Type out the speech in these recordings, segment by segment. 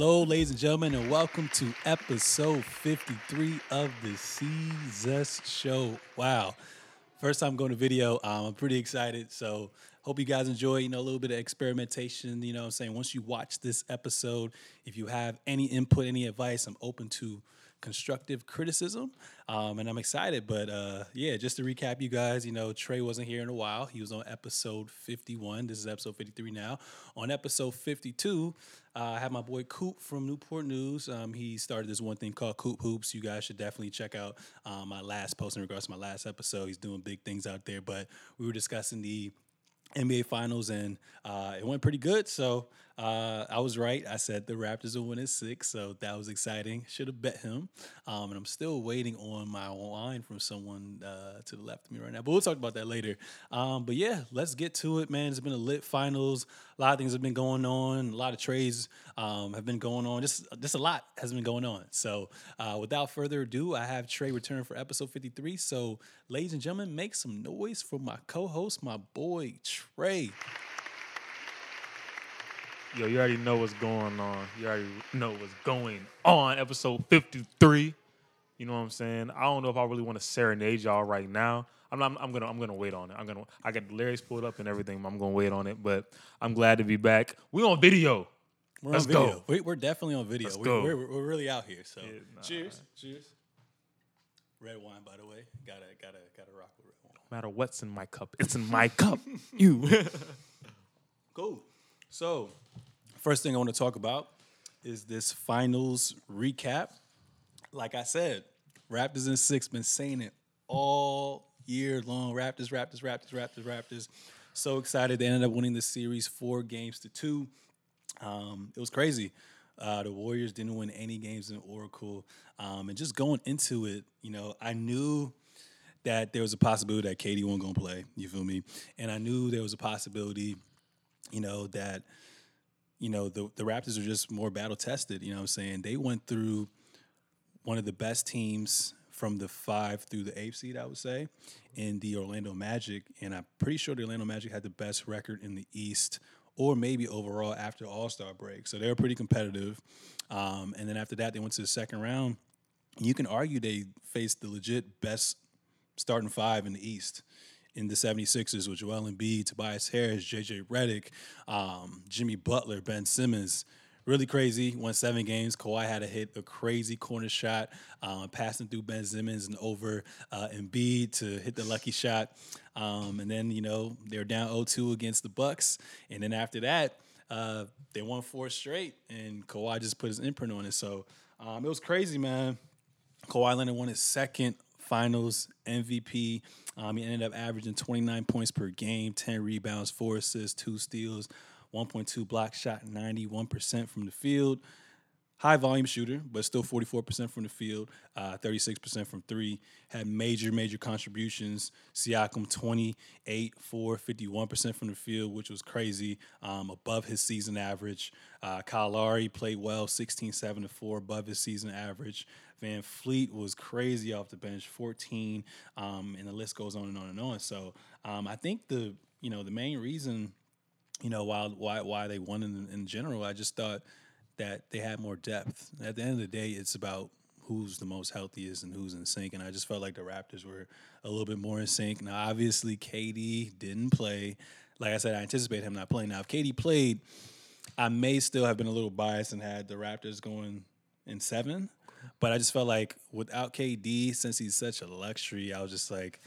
Hello, ladies and gentlemen, and welcome to episode 53 of the Seezus Show. Wow. First time going to video. Um, I'm pretty excited. So hope you guys enjoy, you know, a little bit of experimentation. You know what I'm saying? Once you watch this episode, if you have any input, any advice, I'm open to constructive criticism. Um, and I'm excited. But uh, yeah, just to recap, you guys, you know, Tre wasn't here in a while. He was on episode 51. This is episode 53 now. On episode 52, uh, I have my boy Coop from Newport News. Um, he started this one thing called Coop Hoops. You guys should definitely check out um, my last post in regards to my last episode. He's doing big things out there. But we were discussing the NBA Finals, and uh, it went pretty good. So uh, I was right. I said the Raptors will win in six, so that was exciting. Should have bet him. Um, and I'm still waiting on my line from someone uh, to the left of me right now. But we'll talk about that later. Um, but yeah, let's get to it, man. It's been a lit finals. A lot of things have been going on. A lot of trades um, have been going on. Just, just a lot has been going on. So uh, without further ado, I have Tre return for episode 53. So, ladies and gentlemen, make some noise for my co-host, my boy Tre. Yo, you already know what's going on. You already know what's going on. Episode 53. You know what I'm saying? I don't know if I really want to serenade y'all right now. I'm, not, I'm gonna I'm gonna wait on it. I'm gonna I got the lyrics pulled up and everything. I'm gonna wait on it. But I'm glad to be back. We on video. We're Let's on video. go. We, we're definitely on video. Let's we, go. We're, we're really out here. So Yeah, nah. cheers, cheers. Red wine, by the way. Gotta gotta gotta rock with red wine. No matter what's in my cup, it's in my cup. You. Cool. So, first thing I want to talk about is this finals recap. Like I said, Raptors in six been saying it all year long. Raptors, Raptors, Raptors, Raptors, Raptors. So excited. They ended up winning the series four games to two. Um, it was crazy. Uh, the Warriors didn't win any games in Oracle. Um, and just going into it, you know, I knew that there was a possibility that KD wasn't going to play. You feel me? And I knew there was a possibility, you know, that, you know, the, the Raptors are just more battle tested. You know what I'm saying? They went through one of the best teams from the five through the eighth seed, I would say, in the Orlando Magic. And I'm pretty sure the Orlando Magic had the best record in the East or maybe overall after All Star break. So they were pretty competitive. Um, and then after that, they went to the second round. You can argue they faced the legit best starting five in the East in the 76ers with Joel Embiid, Tobias Harris, JJ Redick, um, Jimmy Butler, Ben Simmons. Really crazy. Won seven games. Kawhi had to hit a crazy corner shot, um, passing through Ben Simmons and over uh, Embiid to hit the lucky shot. Um, and then you know they were down 0-2 against the Bucks, and then after that uh, they won four straight, and Kawhi just put his imprint on it. So um, it was crazy, man. Kawhi Leonard won his second Finals MVP. Um, he ended up averaging 29 points per game, 10 rebounds, four assists, two steals, 1.2 block shot, 91% from the field. High volume shooter, but still 44% from the field, uh, 36% from three. Had major, major contributions. Siakam 28, 4, 51% from the field, which was crazy, um, above his season average. Uh, Kyle Lowry played well, 16, 7, to 4, above his season average. VanVleet was crazy off the bench, 14, um, and the list goes on and on and on. So um, I think the you know the main reason you know why why why they won in, in general, I just thought that they had more depth. At the end of the day, it's about who's the most healthiest and who's in sync. And I just felt like the Raptors were a little bit more in sync. Now, obviously, KD didn't play. Like I said, I anticipate him not playing. Now, if KD played, I may still have been a little biased and had the Raptors going in seven. But I just felt like without KD, since he's such a luxury, I was just like,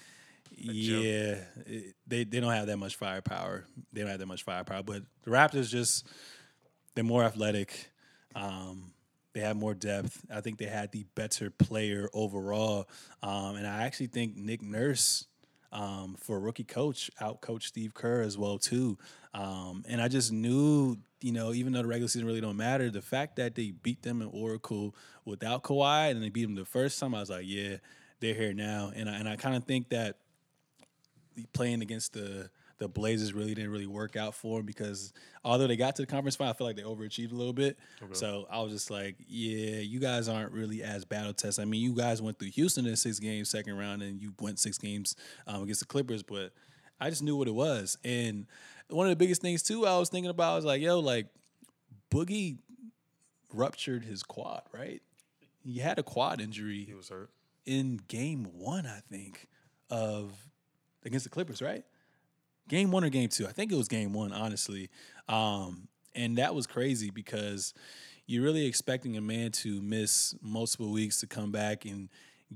yeah, it, they they don't have that much firepower. They don't have that much firepower. But the Raptors just they're more athletic. Um, they have more depth. I think they had the better player overall. Um, and I actually think Nick Nurse, um, for rookie coach, out coach Steve Kerr as well too. Um, and I just knew, you know, even though the regular season really don't matter, the fact that they beat them in Oracle without Kawhi and they beat them the first time, I was like, yeah, they're here now. And I, and I kind of think that playing against the the Blazers really didn't really work out for them because although they got to the conference final, I feel like they overachieved a little bit. So I was just like, yeah, you guys aren't really as battle tested. I mean, you guys went through Houston in six games, second round, and you went six games um, against the Clippers, but I just knew what it was. And one of the biggest things too, I was thinking about was like, yo, like Boogie ruptured his quad, right? He had a quad injury He was hurt. in game one, I think, of against the Clippers, right? Game one or game two? I think it was game one, honestly. Um, and that was crazy because you're really expecting a man to miss multiple weeks to come back and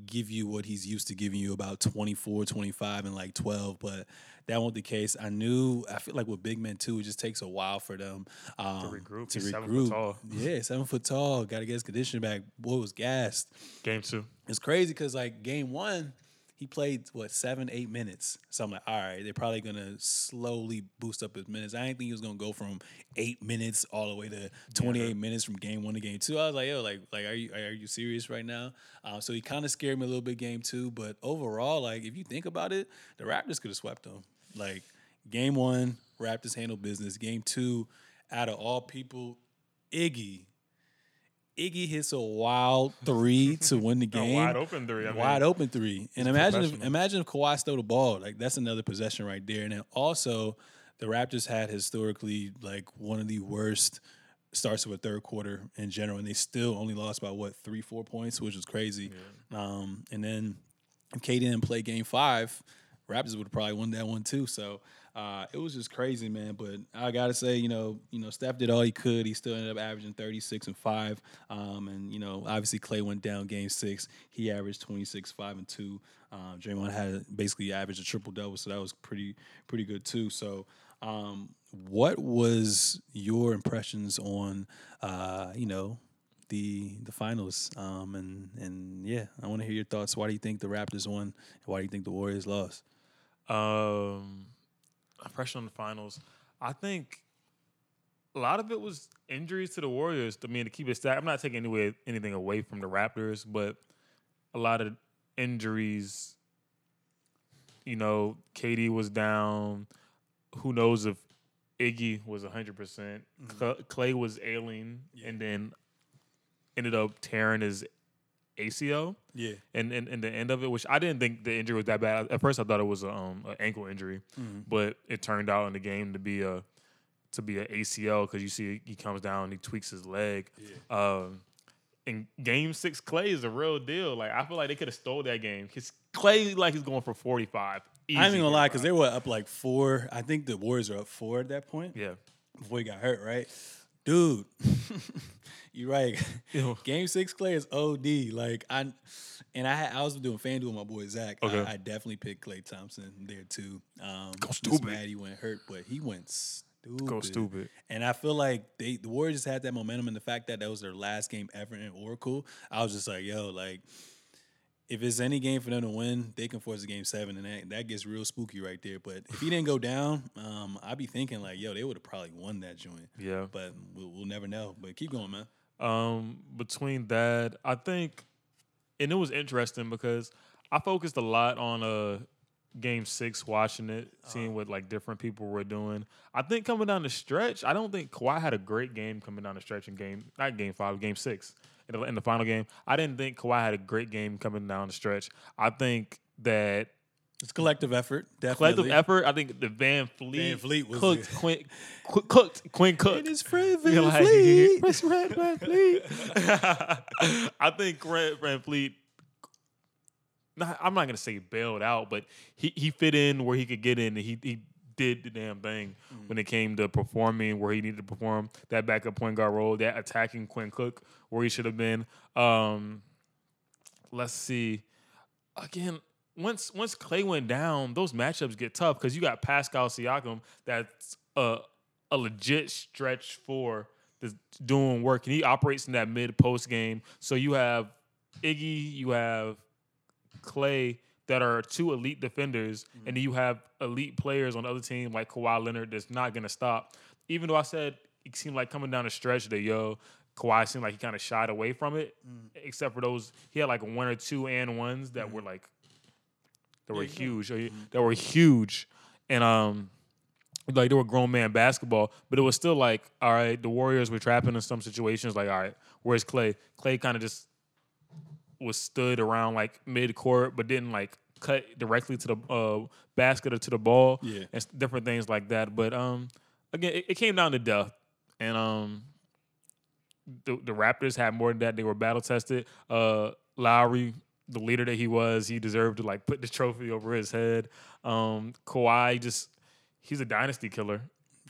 give you what he's used to giving you about 24, 25, and like 12. But that wasn't the case. I knew, I feel like with big men too, it just takes a while for them um, regroup. To He's seven regroup. foot tall. Yeah, seven foot tall. Got to get his condition back. Boy was gassed. Game two. It's crazy because like game one, he played what seven, eight minutes. So I'm like, all right, they're probably gonna slowly boost up his minutes. I didn't think he was gonna go from eight minutes all the way to 28 minutes from game one to game two. I was like, yo, like, like, are you are you serious right now? Um, so he kind of scared me a little bit game two, but overall, like, if you think about it, the Raptors could have swept them. Like game one, Raptors handled business. Game two, out of all people, Iggy. Iggy hits a wild three to win the game. wide open three. I mean, wide open three. And imagine if, imagine if Kawhi stole the ball. Like that's another possession right there. And then also, the Raptors had historically like one of the worst starts of a third quarter in general, and they still only lost by what three, four points, which was crazy. Um, and then if KD didn't play Game Five, Raptors would have probably won that one too. So. Uh, it was just crazy, man. But I gotta say, you know, you know, Steph did all he could. He still ended up averaging 36 and five. Um, and you know, obviously Klay went down game six. He averaged 26, five and two. Um, Draymond had basically averaged a triple double, so that was pretty pretty good too. So, um, what was your impressions on, uh, you know, the the finals? Um, and and yeah, I want to hear your thoughts. Why do you think the Raptors won? Why do you think the Warriors lost? Um, impression on the finals. I think a lot of it was injuries to the Warriors. I mean, to keep it stacked, I'm not taking anyway, anything away from the Raptors, but a lot of injuries. You know, KD was down. Who knows if Iggy was 100%. percent mm-hmm. Klay was ailing and then ended up tearing his ACL Yeah, and and, and the end of it, which I didn't think the injury was that bad. At first, I thought it was a um, an ankle injury, but it turned out in the game to be a to be an ACL because you see he comes down, he tweaks his leg. Um, in Game Six, Klay is a real deal. Like I feel like they could have stole that game because Klay like he's going for forty five. I ain't gonna lie because they were up like four. I think the Warriors are up four at that point yeah. before he got hurt, right? Dude, you're right. Ew. Game six, Klay is OD. Like I, and I had, I was doing FanDuel with my boy Zach. Okay. I, I definitely picked Klay Thompson there too. Um, Go stupid. Mad he went hurt, but he went stupid. Go stupid. And I feel like they the Warriors just had that momentum and the fact that that was their last game ever in Oracle. I was just like, yo, like if it's any game for them to win, they can force a game seven, and that, that gets real spooky right there. But if he didn't go down, um, I'd be thinking like, yo, they would have probably won that joint. Yeah. But we'll, we'll never know. But keep going, man. Um, between that, I think, and it was interesting because I focused a lot on uh game six, watching it, seeing what like different people were doing. I think coming down the stretch, I don't think Kawhi had a great game coming down the stretch in game not game five, game six. In the, in the final game, I didn't think Kawhi had a great game coming down the stretch. I think that It's collective effort, definitely. collective effort. I think the Van Fleet, Van Vliet was cooked the- Quinn, Qu- cooked Quinn Cook. It is Fred You're Van like, Vliet. Chris Red Van Fleet. I think Red Van Fleet. Not, I'm not gonna say bailed out, but he, he fit in where he could get in, and he he did the damn thing mm. when it came to performing where he needed to perform. That backup point guard role, that attacking Quinn Cook where he should have been. Um, let's see. Again, once once Klay went down, those matchups get tough because you got Pascal Siakam that's a a legit stretch for that's doing work, and he operates in that mid post game. So you have Iggy, you have Klay that are two elite defenders, and then you have elite players on the other team like Kawhi Leonard that's not gonna stop. Even though I said it seemed like coming down the stretch that yo, Kawhi seemed like he kind of shied away from it, except for those he had like one or two and ones that were like that were huge, or that were huge, and um. Like they were grown man basketball, but it was still like, all right, the Warriors were trapping in some situations. Like, all right, where's Klay? Klay kind of just was stood around like mid court, but didn't like cut directly to the uh, basket or to the ball, Yeah. and different things like that. But um, again, it, it came down to depth, and um, the, the Raptors had more than that. They were battle tested. Uh, Lowry, the leader that he was, he deserved to like put the trophy over his head. Um, Kawhi just he's a dynasty killer.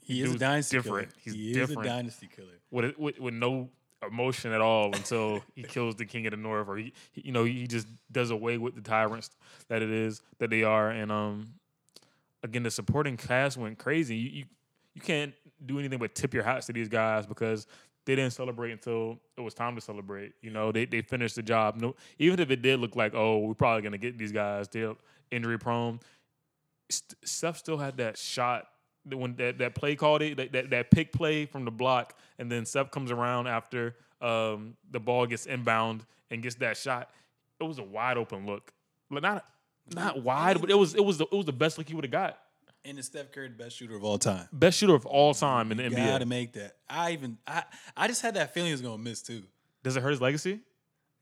He is a dynasty different. killer. He's he different. is a dynasty killer. with with, with no emotion at all until he kills the king of the north or he, he- you know he just does away with the tyrants that it is that they are and um again the supporting cast went crazy you you, you can't do anything but tip your hats to these guys because they didn't celebrate until it was time to celebrate you know they they finished the job no even if it did look like oh we're probably to get these guys they're injury prone St- Steph still had that shot that when that, that play called it that, that that pick play from the block and then Steph comes around after um, the ball gets inbound and gets that shot. It was a wide open look, Like, not not wide, but it was it was the, it was the best look he would have got. And is Steph Curry the best shooter of all time? Best shooter of all time in the NBA. Gotta make that. I even I I just had that feeling he was gonna miss too. Does it hurt his legacy?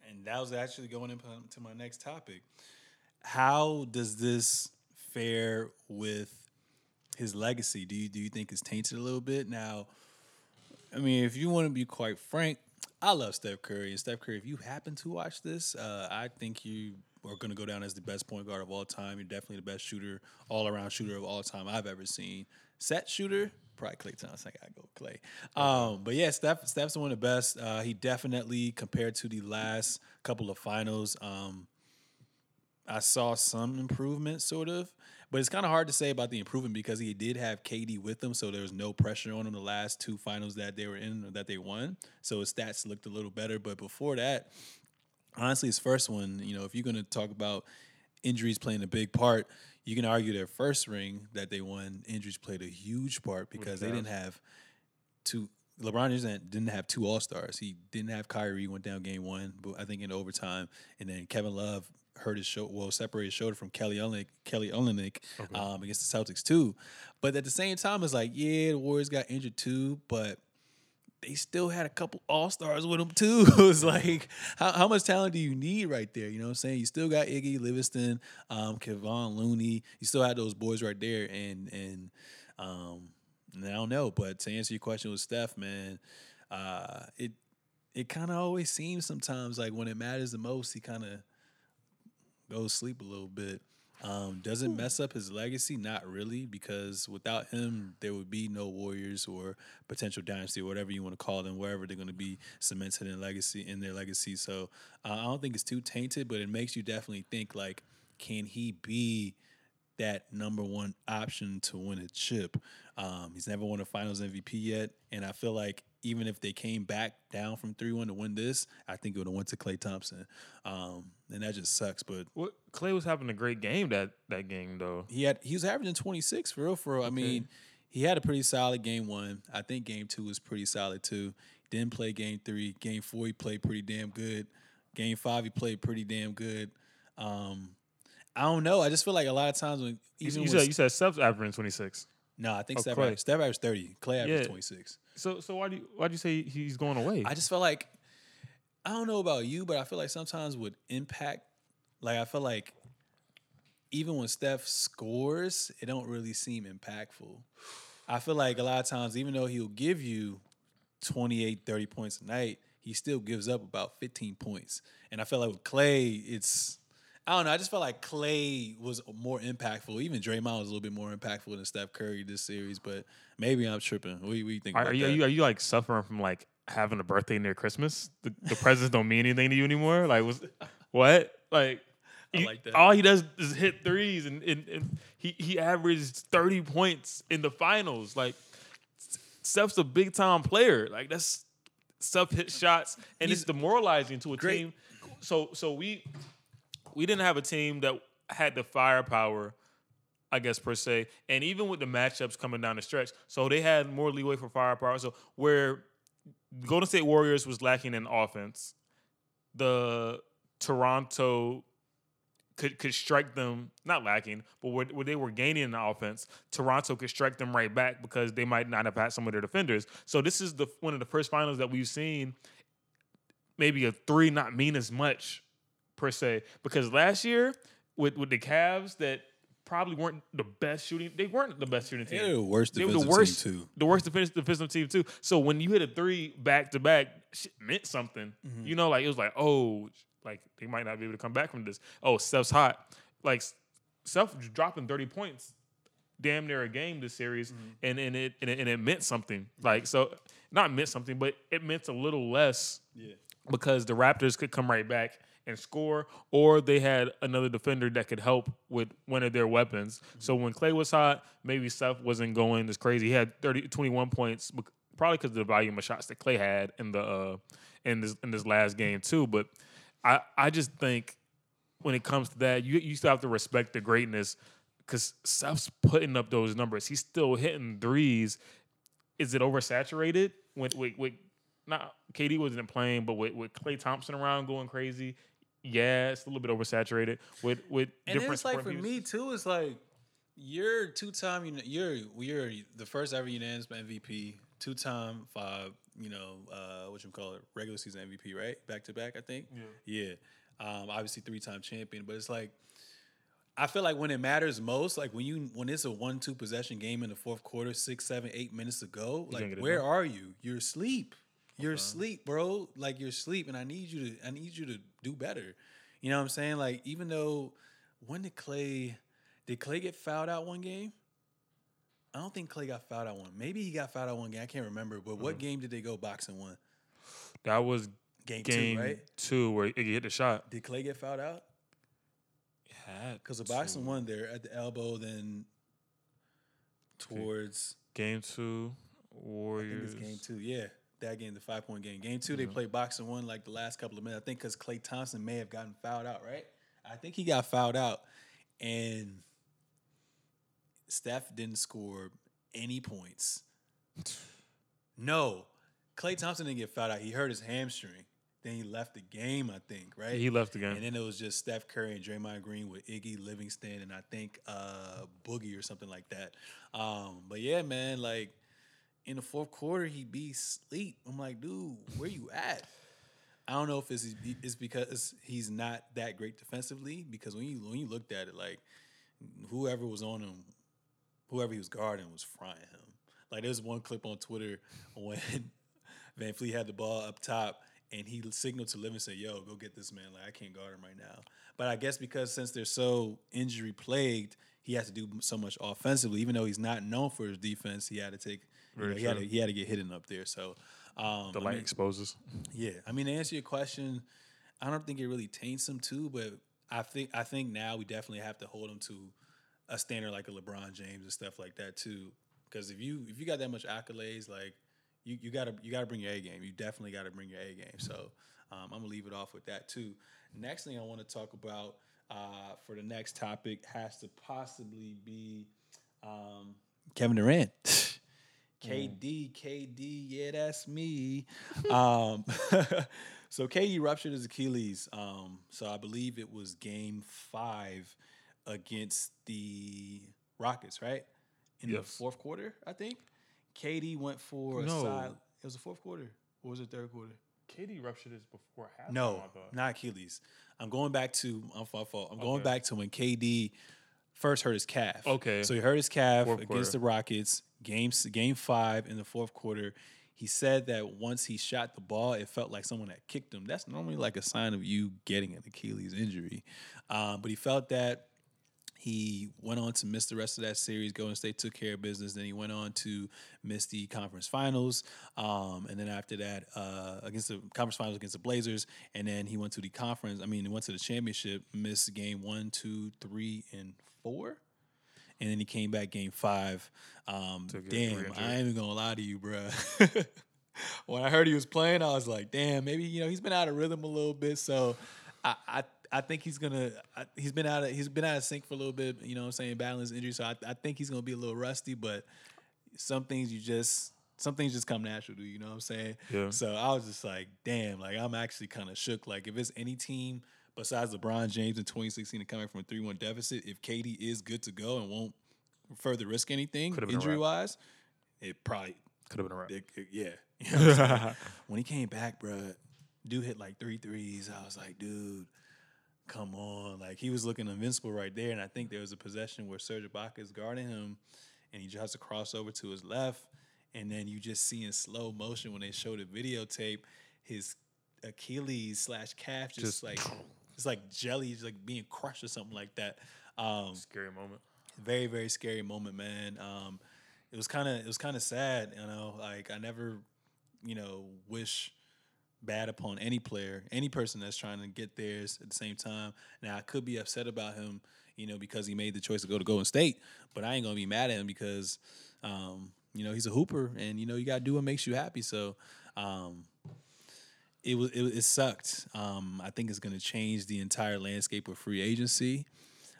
And that was actually going into my next topic. How does this fare with his legacy? Do you do you think it's tainted a little bit? Now, I mean, if you want to be quite frank, I love Steph Curry. And Steph Curry, if you happen to watch this, uh, I think you are going to go down as the best point guard of all time. You're definitely the best shooter, all around shooter of all time I've ever seen. Set shooter, probably Klay Thompson. I gotta go Klay. Um, but yeah, Steph, Steph's one of the best. Uh, he definitely compared to the last couple of finals. Um, I saw some improvement, sort of, but it's kind of hard to say about the improvement because he did have KD with him, so there was no pressure on him the last two finals that they were in that they won. So his stats looked a little better. But before that, honestly, his first one, you know, if you're going to talk about injuries playing a big part, you can argue their first ring that they won, injuries played a huge part because they didn't have two. LeBron didn't didn't have two All Stars. He didn't have Kyrie. Went down game one, but I think in overtime, and then Kevin Love hurt his shoulder. Well, separated his shoulder from Kelly Olynyk. Kelly Olynyk um, against the Celtics too. But at the same time, it's like yeah, the Warriors got injured too, but they still had a couple all stars with them too. it was like, how, how much talent do you need right there? You know what I'm saying? You still got Iggy, Livingston, um, Kevon Looney. You still had those boys right there, and and um, and I don't know. But to answer your question with Steph, man, uh, it it kind of always seems sometimes like when it matters the most, he kind of goes sleep a little bit. Um, does it mess up his legacy? Not really, because without him, there would be no Warriors or potential dynasty or whatever you want to call them, wherever they're going to be cemented in legacy in their legacy. So uh, I don't think it's too tainted, but it makes you definitely think like, can he be that number one option to win a chip? Um, he's never won a Finals MVP yet, and I feel like even if they came back down from three one to win this, I think it would have went to Klay Thompson, um, and that just sucks. But What Klay was having a great game that that game though. he had he was averaging 26 for real for real. I mean, he had a pretty solid game one. I think game two was pretty solid too. Didn't play game three. Game four he played pretty damn good. Game five he played pretty damn good. Um, I don't know. I just feel like a lot of times when You, even you when, said you said averaging twenty six. No, I think Oh, Steph Klay. averaged, Steph averaged 30. Klay averaged Yeah. 26. So so why do you why do you say he's going away? I just felt like I don't know about you, but I feel like sometimes with impact, like I feel like even when Steph scores, it don't really seem impactful. I feel like a lot of times, even though he'll give you 28, 30 points a night, he still gives up about 15 points. And I feel like with Klay, it's I don't know. I just felt like Klay was more impactful. Even Draymond was a little bit more impactful than Steph Curry this series, but maybe I'm tripping. What do you, what do you think? are, are you, are you are you like suffering from like having a birthday near Christmas? The, the presents don't mean anything to you anymore. Like was what like. I he- like that. All he does is hit threes, and, and, and he he averaged thirty points in the finals. Like Steph's a big time player. Like that's Steph hit shots, and He's it's demoralizing to a great. team. So so we we didn't have a team that had the firepower, I guess per se, and even with the matchups coming down the stretch, so they had more leeway for firepower. So where Golden State Warriors was lacking in offense, the Toronto could could strike them not lacking, but where, where they were gaining in the offense, Toronto could strike them right back because they might not have had some of their defenders. So this is the one of the first finals that we've seen maybe a three not mean as much per se because last year with with the Cavs that probably weren't the best shooting. They weren't the best shooting team. They're the worst They were the worst, team too. the worst defensive, defensive team too. So when you hit a three back to back, shit meant something. Mm-hmm. You know, like it was like, oh, like they might not be able to come back from this. Oh, Steph's hot. Like Steph dropping thirty points, damn near a game this series, Mm-hmm. and and it, and it and it meant something. Like so, not meant something, but it meant a little less Yeah. because the Raptors could come right back and score, or they had another defender that could help with one of their weapons. So when Klay was hot, maybe Steph wasn't going as crazy. He had 30, 21 points, probably because of the volume of shots that Klay had in the uh, in this in this last game too. But I I just think when it comes to that, you you still have to respect the greatness because Steph's putting up those numbers. He's still hitting threes. Is it oversaturated? With with, with not KD wasn't playing, but with, with Klay Thompson around going crazy, yeah, it's a little bit oversaturated. With with And different it's like for scoring me too. It's like you're two time. You're you're the first ever unanimous MVP, two time five. You know uh, what you call it, regular season MVP, right? Back to back, I think. Yeah. Yeah. Um, obviously three time champion, but it's like I feel like when it matters most, like when you when it's a one two possession game in the fourth quarter, six, seven, eight minutes to go, like where are you? You're asleep. You're asleep, bro. Like you're asleep, and I need you to I need you to do better. You know what I'm saying? Like even though when did Klay did Klay get fouled out one game? I don't think Klay got fouled out one. Maybe he got fouled out one game. I can't remember. But what mm-hmm. game did they go boxing one? that was Game, game two, right? two where he hit the shot. Did Klay get fouled out? Had Because the boxing one there at the elbow, then towards game two, I think Warriors. it's game two. Yeah, that game, the five point game. Game 2 they played boxing one like the last couple of minutes. I think because Klay Thompson may have gotten fouled out, right? I think he got fouled out, and Steph didn't score any points. No, Klay Thompson didn't get fouled out. He hurt his hamstring. Then he left the game, I think, right? He left the game. And then it was just Steph Curry and Draymond Green with Iggy Livingston and I think uh, Boogie or something like that. Um, but yeah, man, like in the fourth quarter, he be sleep. I'm like, dude, where you at? I don't know if it's it's because he's not that great defensively. Because when you when you looked at it, like whoever was on him, whoever he was guarding was frying him. Like there's one clip on Twitter when VanVleet had the ball up top and he signaled to Livingston, said, "Yo, go get this man. Like I can't guard him right now." But I guess because since they're so injury plagued, he has to do so much offensively. Even though he's not known for his defense, he had to take. You know, he had to he had to get hidden up there. So um, the I light mean, exposes. yeah, I mean, to answer your question, I don't think it really taints him too, but I think I think now we definitely have to hold him to a standard like a LeBron James and stuff like that too. Because if you if you got that much accolades, like you you gotta you gotta bring your A game. You definitely gotta bring your A game. So um, I'm gonna leave it off with that too. Next thing I want to talk about uh, for the next topic has to possibly be um, Kevin Durant. KD, KD, yeah, that's me. um, so KD ruptured his Achilles. Um, so I believe it was Game Five against the Rockets, right? In the fourth quarter, I think. KD went for a No. side. It was the fourth quarter, or was it third quarter? KD ruptured his before half. No, not Achilles. I'm going back to I'm fault. I'm going Okay. back to when KD first hurt his calf. Okay. So he hurt his calf Fourth against quarter. the Rockets. Game game five in the fourth quarter. He said that once he shot the ball, it felt like someone had kicked him. That's normally like a sign of you getting an Achilles injury. Um, but he felt that he went on to miss the rest of that series. Golden State took care of business. Then he went on to miss the conference finals. Um, and then after that, uh, against the conference finals against the Blazers. And then he went to the conference. I mean, he went to the championship, missed game one, two, three, and four. And then he came back game five. Um, damn. I ain't even gonna lie to you, bro. when I heard he was playing, I was like, damn, maybe you know he's been out of rhythm a little bit. So I I, I think he's gonna I, he's been out of he's been out of sync for a little bit. You know, what I'm saying balance injury. So I, I think he's gonna be a little rusty. But some things you just some things just come natural to you. You know what I'm saying? Yeah. So I was just like, damn, like I'm actually kind of shook. Like if it's any team besides LeBron James in 2016 and coming from a 3-1 deficit, if KD is good to go and won't further risk anything Could've been a wrap. injury wise, it probably Could have been a wrap. it- it- yeah. You know what I'm saying? when he came back, bruh, dude hit like three threes. I was like, dude, come on. Like he was looking invincible right there. And I think there was a possession where Serge Ibaka is guarding him and he tries to cross over to his left. And then you just see in slow motion when they show the videotape, his Achilles slash calf just, Just- like it's like jelly, it's like being crushed or something like that. Um, Scary moment. very very scary moment man um it was kind of it was kind of sad you know like i never you know wish bad upon any player any person that's trying to get theirs at the same time now i could be upset about him you know because he made the choice to go to golden state but i ain't gonna be mad at him because um you know he's a hooper and you know you gotta do what makes you happy so um it was it, it sucked um i think it's gonna change the entire landscape of free agency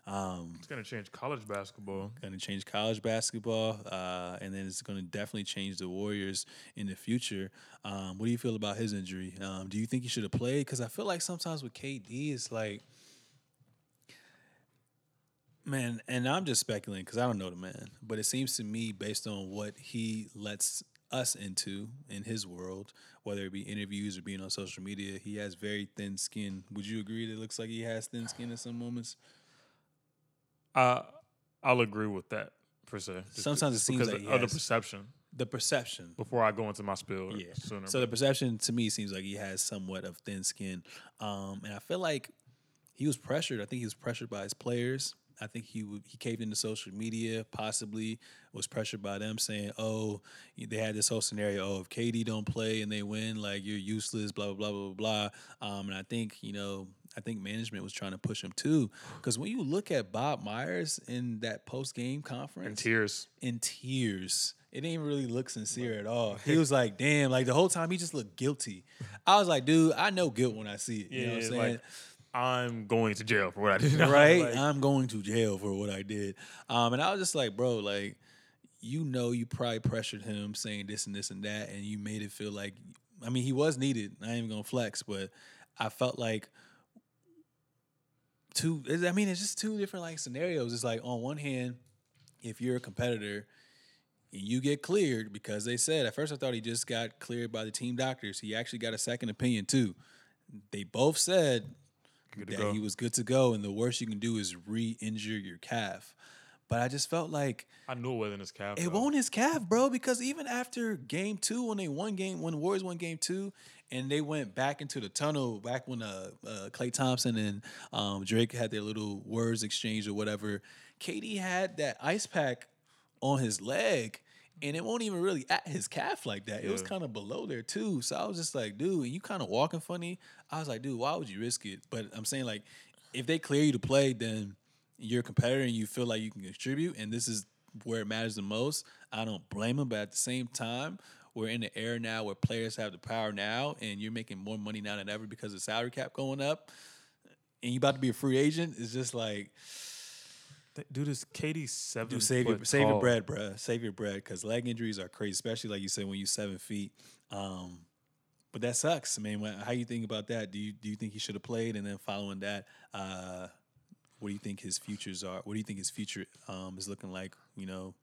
um It's gonna change college basketball. going to change college basketball, uh, and then it's going to definitely change the Warriors in the future. Um, what do you feel about his injury? Um, do you think he should have played? Because I feel like sometimes with KD, it's like, man, and I'm just speculating because I don't know the man, but it seems to me, based on what he lets us into in his world, whether it be interviews or being on social media, he has very thin skin. Would you agree that it looks like he has thin skin in some moments? I I'll agree with that per se. Sometimes it seems like the perception. The perception. Before I go into my spill, Yeah. sooner. So the perception to me seems like he has somewhat of thin skin, um, and I feel like he was pressured. I think he was pressured by his players. I think he w- he caved into social media, possibly was pressured by them saying, "Oh, they had this whole scenario. Oh, if KD don't play and they win, like you're useless." Blah blah blah blah blah. Um, and I think you know, I think management was trying to push him too, because when you look at Bob Myers in that post game conference, in tears. in tears. It didn't really look sincere at all. He was like, damn, like the whole time he just looked guilty. I was like, dude, I know guilt when I see it. You know what I'm saying? like, I'm going to jail for what I did. right? Like, I'm going to jail for what I did. Um, and I was just like, bro, like, you know, you probably pressured him saying this and this and that, and you made it feel like, I mean, he was needed. I ain't even gonna flex, but I felt like two. I mean, it's just two different like scenarios. It's like on one hand, if you're a competitor and you get cleared because they said at first I thought he just got cleared by the team doctors. He actually got a second opinion too. They both said Good to that go. he was good to go, and the worst you can do is re-injure your calf. But I just felt like I knew it wasn't his calf. it though. won't his calf, bro, because even after game two, when they won game, when the Warriors won game two, and they went back into the tunnel, back when uh, uh Klay Thompson and um, Drake had their little words exchange or whatever, KD had that ice pack on his leg. And it won't even really at his calf like that. It was kind of below there too. So I was just like, dude, you kind of walking funny. I was like, dude, why would you risk it? But I'm saying like, if they clear you to play, then you're a competitor and you feel like you can contribute, and this is where it matters the most. I don't blame him, but at the same time, we're in the era now where players have the power now, and you're making more money now than ever because of salary cap going up, and you about to be a free agent. It's just like, Dude, is KD seven? dude, save your save your bread, bruh. Save your bread because leg injuries are crazy, especially like you said when you're seven feet. Um, but that sucks. I mean, how you think about that? Do you do you think he should have played? And then following that, uh, what do you think his futures are? What do you think his future um, is looking like? You know,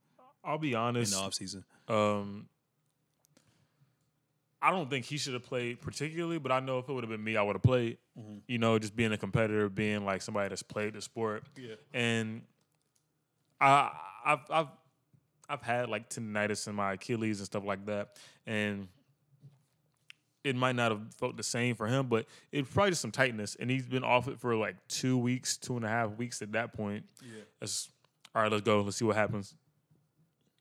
I'll be honest. in the offseason? Um, I don't think he should have played particularly, but I know if it would have been me, I would have played. You know, just being a competitor, being like somebody that's played the sport. Yeah. And I, I've, I've, I've had like tendinitis in my Achilles and stuff like that, and it might not have felt the same for him, but it's probably just some tightness. And he's been off it for like two weeks, two and a half weeks at that point. Yeah. That's all right. Let's go. Let's see what happens.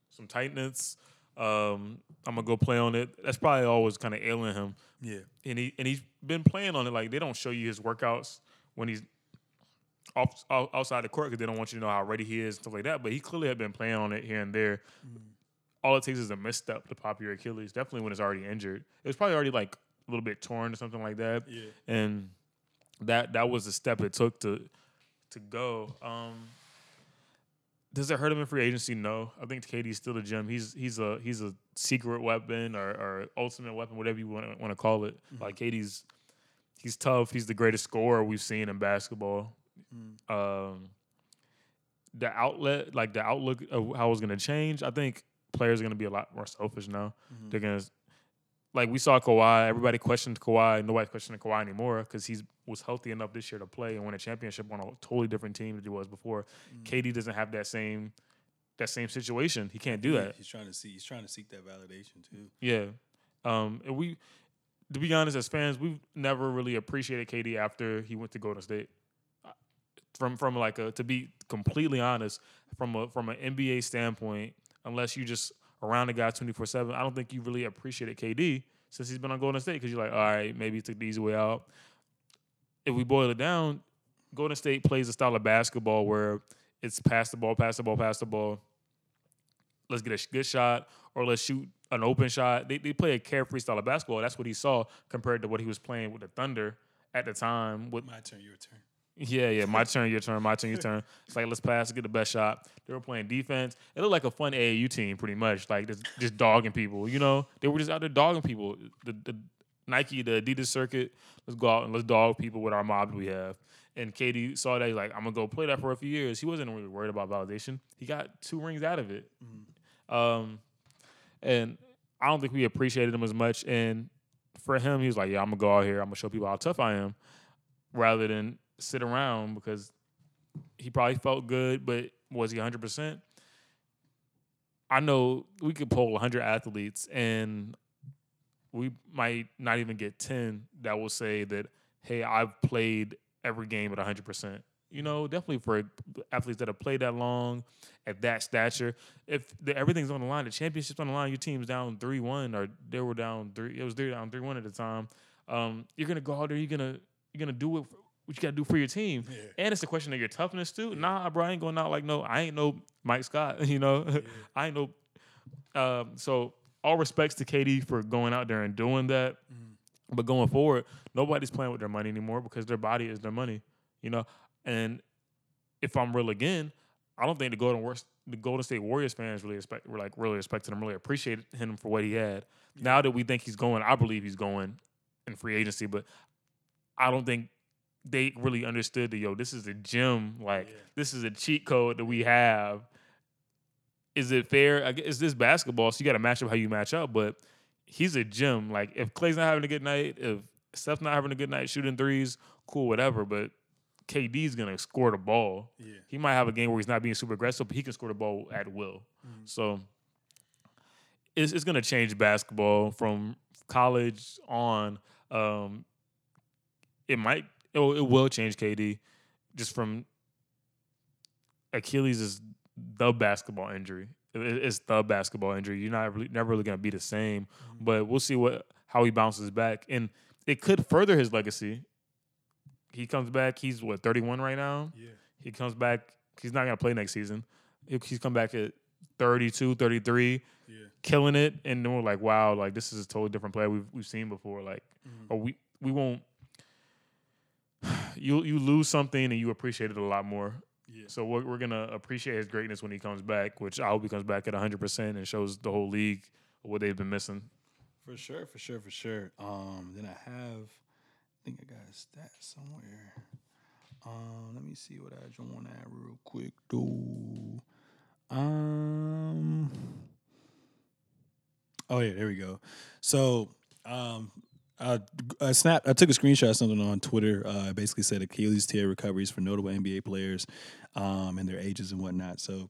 Some tightness. Um, I'm gonna go play on it. That's probably always kind of ailing him, Yeah. and he and he's been playing on it. Like they don't show you his workouts when he's off, out- outside the court because they don't want you to know how ready he is and stuff like that. But he clearly had been playing on it here and there. All it takes is a misstep to pop your Achilles. Definitely when it's already injured. It was probably already like a little bit torn or something like that Yeah. and that that was the step it took to to go. Um, does it hurt him in free agency? No, I think KD's still the gem. He's he's a he's a secret weapon or, or ultimate weapon, whatever you want want to call it. Like KD's he's tough. He's the greatest scorer we've seen in basketball. Um, the outlet, like the outlook of how it's going to change, I think players are going to be a lot more selfish now. They're going to like we saw Kawhi, everybody questioned Kawhi. Nobody questioning Kawhi anymore because he was healthy enough this year to play and win a championship on a totally different team than he was before. Mm. KD doesn't have that same that same situation. He can't do that. He's trying to see. He's trying to seek that validation too. Yeah. Um, and we, to be honest, as fans, we've never really appreciated KD after he went to Golden State. From from like a to be completely honest, from a from an NBA standpoint, unless you just around the guy twenty four seven, I don't think you really appreciated KD since he's been on Golden State because you're like, all right, maybe he took the easy way out. If we boil it down, Golden State plays a style of basketball where it's pass the ball, pass the ball, pass the ball. Let's get a good shot or let's shoot an open shot. They, they play a carefree style of basketball. That's what he saw compared to what he was playing with the Thunder at the time. With My turn. Your turn. Yeah, yeah, my turn, your turn, my turn, your turn. It's like let's pass, get the best shot. They were playing defense. It looked like a fun AAU team, pretty much, like just, just dogging people. You know, they were just out there dogging people. The, the Nike, the Adidas circuit. Let's go out and let's dog people with our mob we have. And KD saw that he's like, I'm gonna go play that for a few years. He wasn't really worried about validation. He got two rings out of it. Um, and I don't think we appreciated him as much. And for him, he was like, "Yeah, I'm gonna go out here. I'm gonna show people how tough I am," rather than sit around because he probably felt good, but was he 100? percent I know we could poll 100 athletes, and we might not even get 10 that will say that, "Hey, I've played every game at 100 percent." You know, definitely for athletes that have played that long at that stature. If the, everything's on the line, the championship's on the line, your team's down three one, or they were down three. It was they down three one at the time. Um, you're gonna go out there. You're gonna you're gonna do it. What you gotta do for your team, Yeah. and it's a question of your toughness too. Nah, bro, I ain't going out like no. I ain't no Mike Scott. You know, I ain't no. Um, so all respects to KD for going out there and doing that. But going forward, nobody's playing with their money anymore because their body is their money. You know, and if I'm real again, I don't think the Golden the Golden State Warriors fans really expect were like really respected him, really appreciated him for what he had. Now that we think he's going, I believe he's going in free agency, but I don't think they really understood that yo, this is a gym, like Yeah. this is a cheat code that we have. Is it fair? I guess it's this basketball, so you got to match up how you match up. But he's a gym. Like if Klay's not having a good night, if Steph's not having a good night shooting threes, cool, whatever. But KD's gonna score the ball. Yeah. He might have a game where he's not being super aggressive, but he can score the ball at will. So it's, it's gonna change basketball from college on. Um, it might it will, it will change KD just from Achilles is the basketball injury. It- It's the basketball injury. You're not really, never really gonna be the same. But we'll see what how he bounces back, and it could further his legacy. He comes back. He's what 31 right now. Yeah. He comes back. He's not gonna play next season. He- He's come back at 32, 33, Yeah. killing it, and then we're like, wow, like this is a totally different player we've we've seen before. Like, Mm-hmm. or we we won't. You you lose something and you appreciate it a lot more. Yeah. So we're, we're gonna appreciate his greatness when he comes back, which I hope he comes back at 100 percent and shows the whole league what they've been missing. For sure, for sure, for sure. Um, then I have, I think I got a stat somewhere. Um, let me see what I joined at real quick, though. Um, oh yeah, there we go. So, um, I, I snap. I took a screenshot of something on Twitter. Uh, basically said Achilles tear recoveries for notable NBA players, um, and their ages and whatnot. So,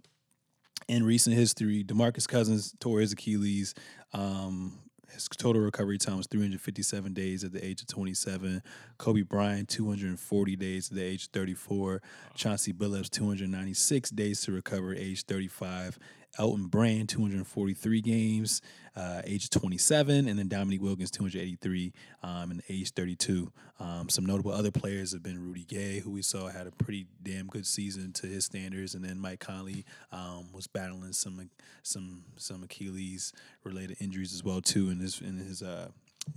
in recent history, DeMarcus Cousins tore his Achilles. Um, his total recovery time was 357 days at the age of 27. Kobe Bryant, 240 days at the age of 34. Chauncey Billups, 296 days to recover, age 35. Elton Brand, 243 games, uh, age 27, and then Dominique Wilkins, 283, um, and age 32. Um, some notable other players have been Rudy Gay, who we saw had a pretty damn good season to his standards, and then Mike Conley um, was battling some some some Achilles related injuries as well too in his in his uh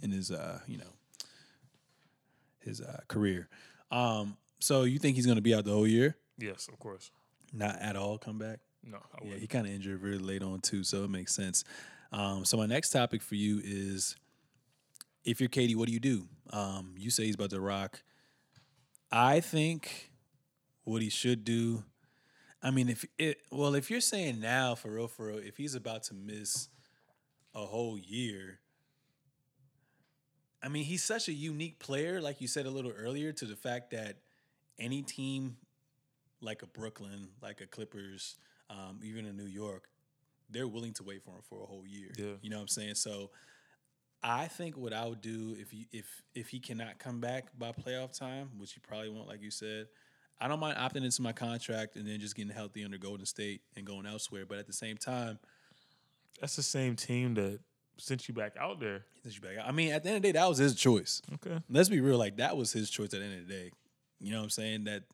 in his uh you know his uh, career. Um, so you think he's going to be out the whole year? Yes, of course. Not at all. Come back. No, I Yeah, he kind of injured really late on too, so it makes sense. Um, so my next topic for you is, if you're KD, what do you do? Um, you say he's about to rock. I think what he should do. I mean, if it well, if you're saying now for real, for real, if he's about to miss a whole year, I mean, he's such a unique player, like you said a little earlier, to the fact that any team like a Brooklyn, like a Clippers, um, even in New York, they're willing to wait for him for a whole year. Yeah. You know what I'm saying? So I think what I would do if he if if he cannot come back by playoff time, which he probably won't, like you said, I don't mind opting into my contract and then just getting healthy under Golden State and going elsewhere. But at the same time, That's the same team that sent you back out there. since you back out- I mean, at the end of the day, that was his choice. Okay. let's be real, like that was his choice at the end of the day. You know what I'm saying? That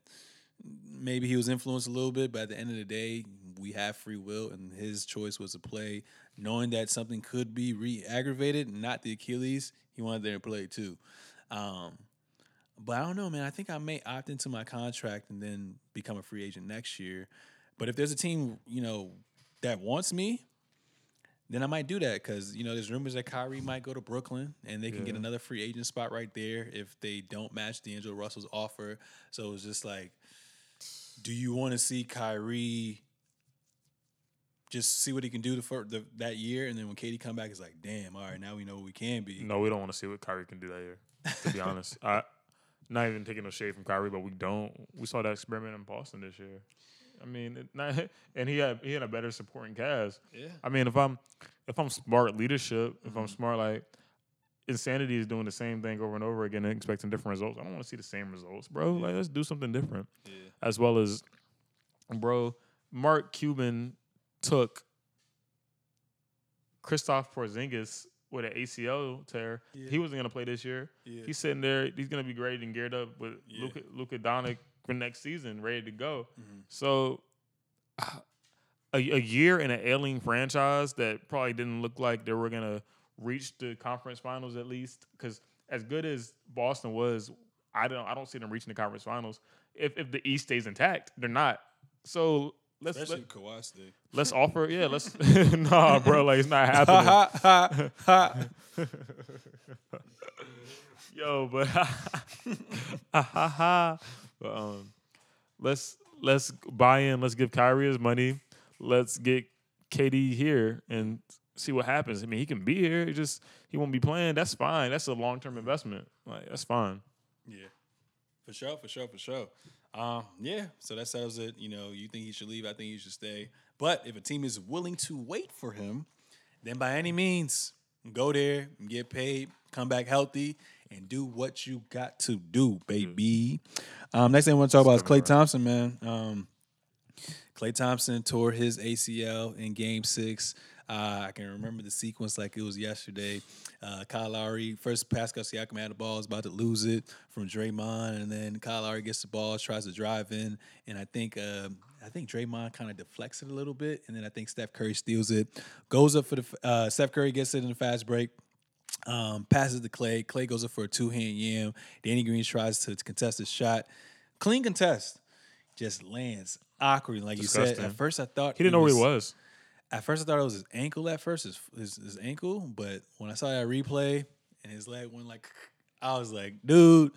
maybe he was influenced a little bit, but at the end of the day, we have free will, and his choice was to play, knowing that something could be re-aggravated, not the Achilles. He wanted there to play too. Um, but I don't know, man. I think I may opt into my contract and then become a free agent next year. But if there's a team, you know, that wants me, then I might do that because you know there's rumors that Kyrie might go to Brooklyn and they can get another free agent spot right there if they don't match D'Angelo Russell's offer. So it's just like, do you want to see Kyrie just see what he can do the, the that year, and then when KD come back, it's like, damn, all right, now we know what we can be. No, we don't want to see what Kyrie can do that year. To be honest, I not even taking no shade from Kyrie, but we don't. We saw that experiment in Boston this year. I mean, it, not, and he had he had a better supporting cast. Yeah. I mean, if I'm if I'm smart leadership, if I'm mm-hmm. smart like insanity is doing the same thing over and over again and expecting different results. I don't want to see the same results, bro. Like let's do something different. Yeah. As well as, bro, Mark Cuban took Kristaps Porzingis with an ACL tear. Yeah. He wasn't gonna play this year. Yeah. He's sitting there. He's gonna be great and geared up with Yeah. Luka Luka Doncic for next season, ready to go. Mhm. So, uh, a, a year in an ailing franchise that probably didn't look like they were gonna reach the conference finals at least. Because as good as Boston was, I don't I don't see them reaching the conference finals. If if the East stays intact, they're not. So let's Especially let, Kawhi let's offer. Yeah, let's. nah, bro, like it's not happening. Ha ha ha ha. Yo, but. But um, let's let's buy in. Let's give Kyrie his money. Let's get KD here and see what happens. I mean, he can be here. He just he won't be playing. That's fine. That's a long term investment. Like that's fine. Yeah, for sure, for sure, for sure. Um, yeah, so that settles it. You know, you think he should leave? I think he should stay. But if a team is willing to wait for him, then by any means, go there get paid, come back healthy, and do what you got to do, baby. Um, next thing I want to talk about is Klay Thompson, man. Um, Klay Thompson tore his ACL in Game Six. Uh, I can remember the sequence like it was yesterday. Uh, Kyle Lowry first Pascal Siakam had the ball, is about to lose it from Draymond, and then Kyle Lowry gets the ball, tries to drive in, and I think uh, I think Draymond kind of deflects it a little bit, and then I think Steph Curry steals it, goes up for the uh, Steph Curry gets it in the fast break. Um, passes to Klay. Klay goes up for a two hand yam. Danny Green tries to, contest his shot. Clean contest. Just lands awkwardly. Like you said, at first I thought He didn't know where he was. At first I thought it was his ankle at first, his, his, his ankle. But when I saw that replay and his leg went like, I was like, dude,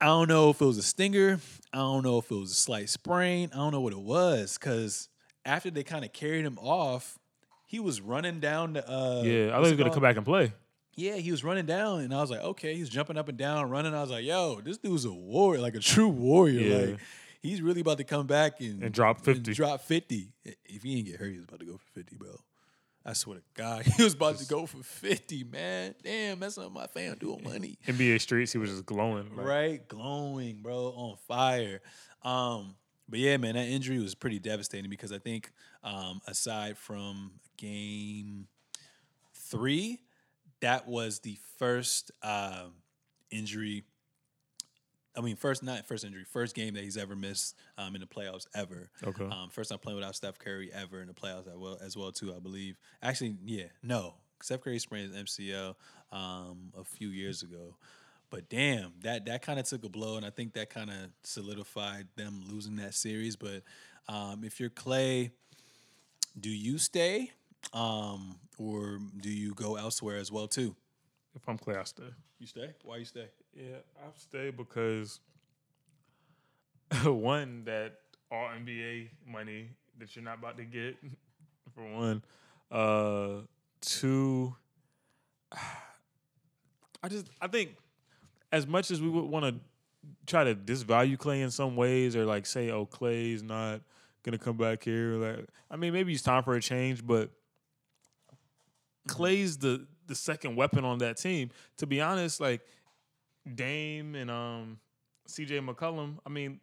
I don't know if it was a stinger. I don't know if it was a slight sprain. I don't know what it was. Cause after they kind of carried him off, he was running down the uh Yeah, I thought he was gonna come back and play. Yeah, he was running down, and I was like, okay, he's jumping up and down, running. I was like, yo, this dude's a warrior, like a true warrior. Yeah. Like he's really about to come back and, And drop 50. drop fifty. If he didn't get hurt, he was about to go for fifty, bro. I swear to God, he was about to go for fifty, man. Damn, that's not my fan doing money. NBA streets, he was just glowing. Like, Right, glowing, bro, on fire. Um, but yeah, man, that injury was pretty devastating because I think um, aside from game three, that was the first um, injury. I mean, first not first injury, first game that he's ever missed um, in the playoffs ever. Okay. Um, first time playing without Steph Curry ever in the playoffs as well as well too, I believe. Actually, yeah, no, Steph Curry sprained his MCL um, a few years ago. But damn, that that kind of took a blow, and I think that kind of solidified them losing that series. But um, if you're Klay, do you stay, um, or do you go elsewhere as well too? If I'm Klay, I stay. You stay. Why you stay? Yeah, I've stayed because one that all NBA money that you're not about to get for one. Uh, two, I just I think as much as we would want to try to disvalue Klay in some ways or like say, oh, Klay's not gonna come back here. Like, I mean, maybe it's time for a change, but Klay's the the second weapon on that team. To be honest, like Dame and um CJ McCollum. I mean,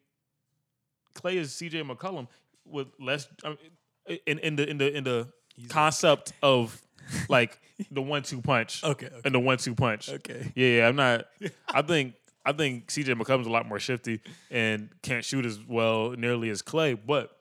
Klay is CJ McCollum with less I mean, in in the in the in the concept of like the one two punch. Okay, okay. And the one two punch. Okay. Yeah, yeah, I'm not I think I think CJ McCollum's a lot more shifty and can't shoot as well nearly as Klay, but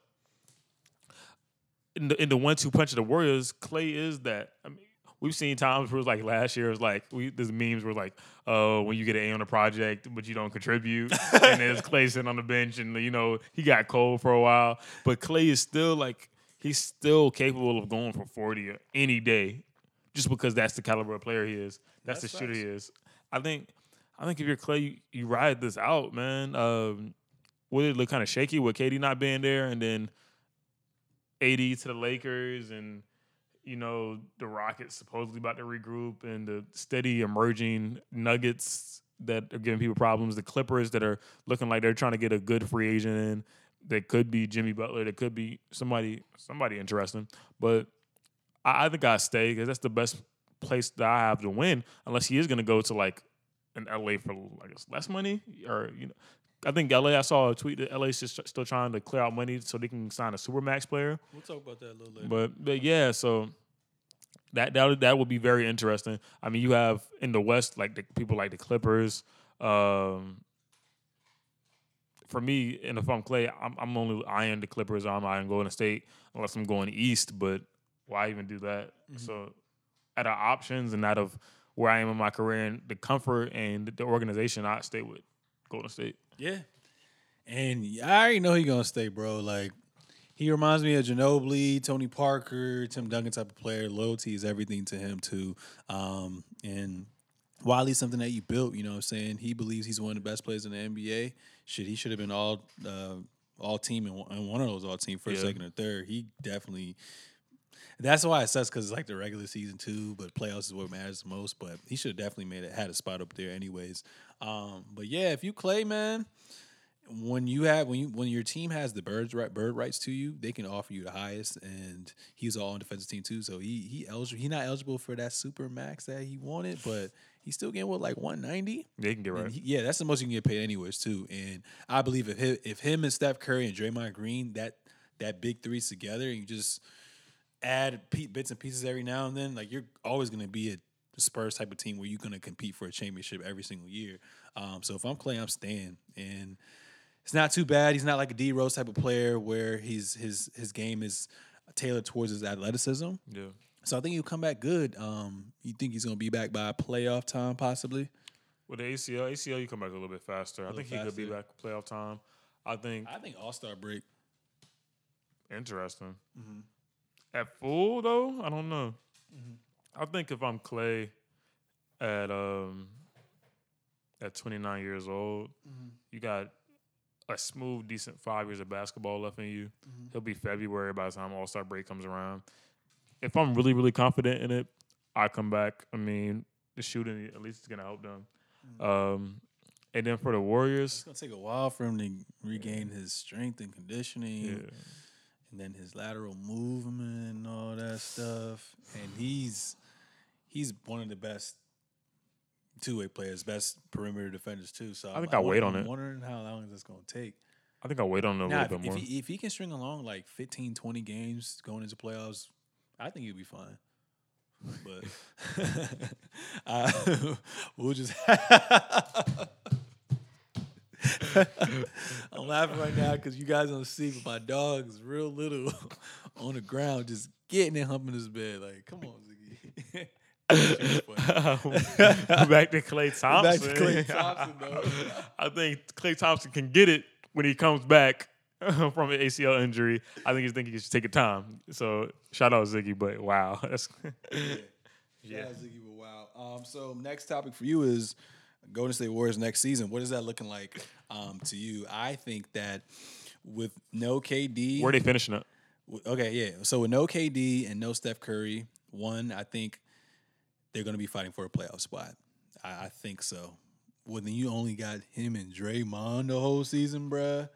in the in the one two punch of the Warriors, Klay is that. I mean, we've seen times where it was like last year, it was like we there's memes were like, oh, when you get an A on a project but you don't contribute, and there's Klay sitting on the bench, and you know he got cold for a while, but Klay is still like he's still capable of going for forty any day, just because that's the caliber of player he is. That's, That's the shooter he is. I think I think if you're Klay, you, you ride this out, man. Um, would it look kind of shaky with KD not being there, and then AD to the Lakers, and you know the Rockets supposedly about to regroup, and the steady emerging Nuggets that are giving people problems, the Clippers that are looking like they're trying to get a good free agent in. That could be Jimmy Butler. That could be somebody somebody interesting, but I, I think I stay because that's the best place that I have to win. Unless he is going to go to like an LA for I guess less money, or you know, I think LA. I saw a tweet that LA is just still trying to clear out money so they can sign a supermax player. We'll talk about that a little later. But but yeah, so that that would- that would be very interesting. I mean, you have in the West like the people like the Clippers. Um, for me, and if I'm Klay, I'm, I'm only eyeing the Clippers. I'm eyeing Golden State unless I'm going east. But why even do that? So, out of options and out of where I am in my career and the comfort and the organization, I stay with Golden State. Yeah. And I already know he's gonna stay, bro. Like he reminds me of Ginobili, Tony Parker, Tim Duncan type of player. Loyalty is everything to him too. Um, and Wiley's something that you built, you know what I'm saying? He believes he's one of the best players in the NBA. Shit, he should have been all uh, all team and one, and one of those all team first, Yeah. second, or third. He definitely that's why it sucks because it's like the regular season too, but playoffs is what matters the most. But he should have definitely made it had a spot up there anyways. Um, but yeah, if you Klay, man, when you have when you when your team has the birds right bird rights to you, they can offer you the highest. And he's all on defensive team too, so he he eligible. He not eligible for that super max that he wanted, but he's still getting what like one ninety. They can get right. he- yeah, that's the most you can get paid anyways too. And I believe if him, if him and Steph Curry and Draymond Green that that big threes together, and you just add pe- bits and pieces every now and then, like you're always going to be a Spurs type of team where you're going to compete for a championship every single year. Um, so if I'm Klay, I'm staying, and it's not too bad. He's not like a D Rose type of player where he's his his game is tailored towards his athleticism. Yeah. So I think he'll come back good. Um, you think he's going to be back by playoff time, possibly? With the ACL, ACL, you come back a little bit faster. I think he could be faster. back playoff time. I think I think All Star break. interesting. Mm-hmm. At full though, I don't know. I think if I'm Klay at um at 29 years old, Mm-hmm. you got a smooth, decent five years of basketball left in you. Mm-hmm. He'll be February by the time All Star break comes around. If I'm really, really confident in it, I come back. I mean, the shooting at least is gonna help them. Mm-hmm. Um, and then for the Warriors, It's gonna take a while for him to regain his strength and conditioning, yeah. And then his lateral movement and all that stuff. And he's he's one of the best two way players, best perimeter defenders too. So I think I'll wait on I'm it. Wondering how long is this gonna take? I think I'll wait on it a Now, little if, bit if more. he, if he can string along like 15, 20 games going into playoffs, I think he'll be fine. But uh, we'll just. I'm laughing right now because you guys don't see, but my dog is real little on the ground, just getting and humping his bed. Like, come on, Ziggy. Back to Klay Thompson. Back to Klay Thompson, though. I think Klay Thompson can get it when he comes back from an ACL injury. I think he's thinking he should take a time. So shout out Ziggy, but wow, that's Yeah, Ziggy, but wow. Um, so next topic for you is Golden State Warriors next season. What is that looking like um, to you? I think that with no KD, where they finishing up. okay, yeah. So with no KD and no Steph Curry, one, I think they're going to be fighting for a playoff spot. I, I think so. Well, then you only got him and Draymond the whole season, bruh.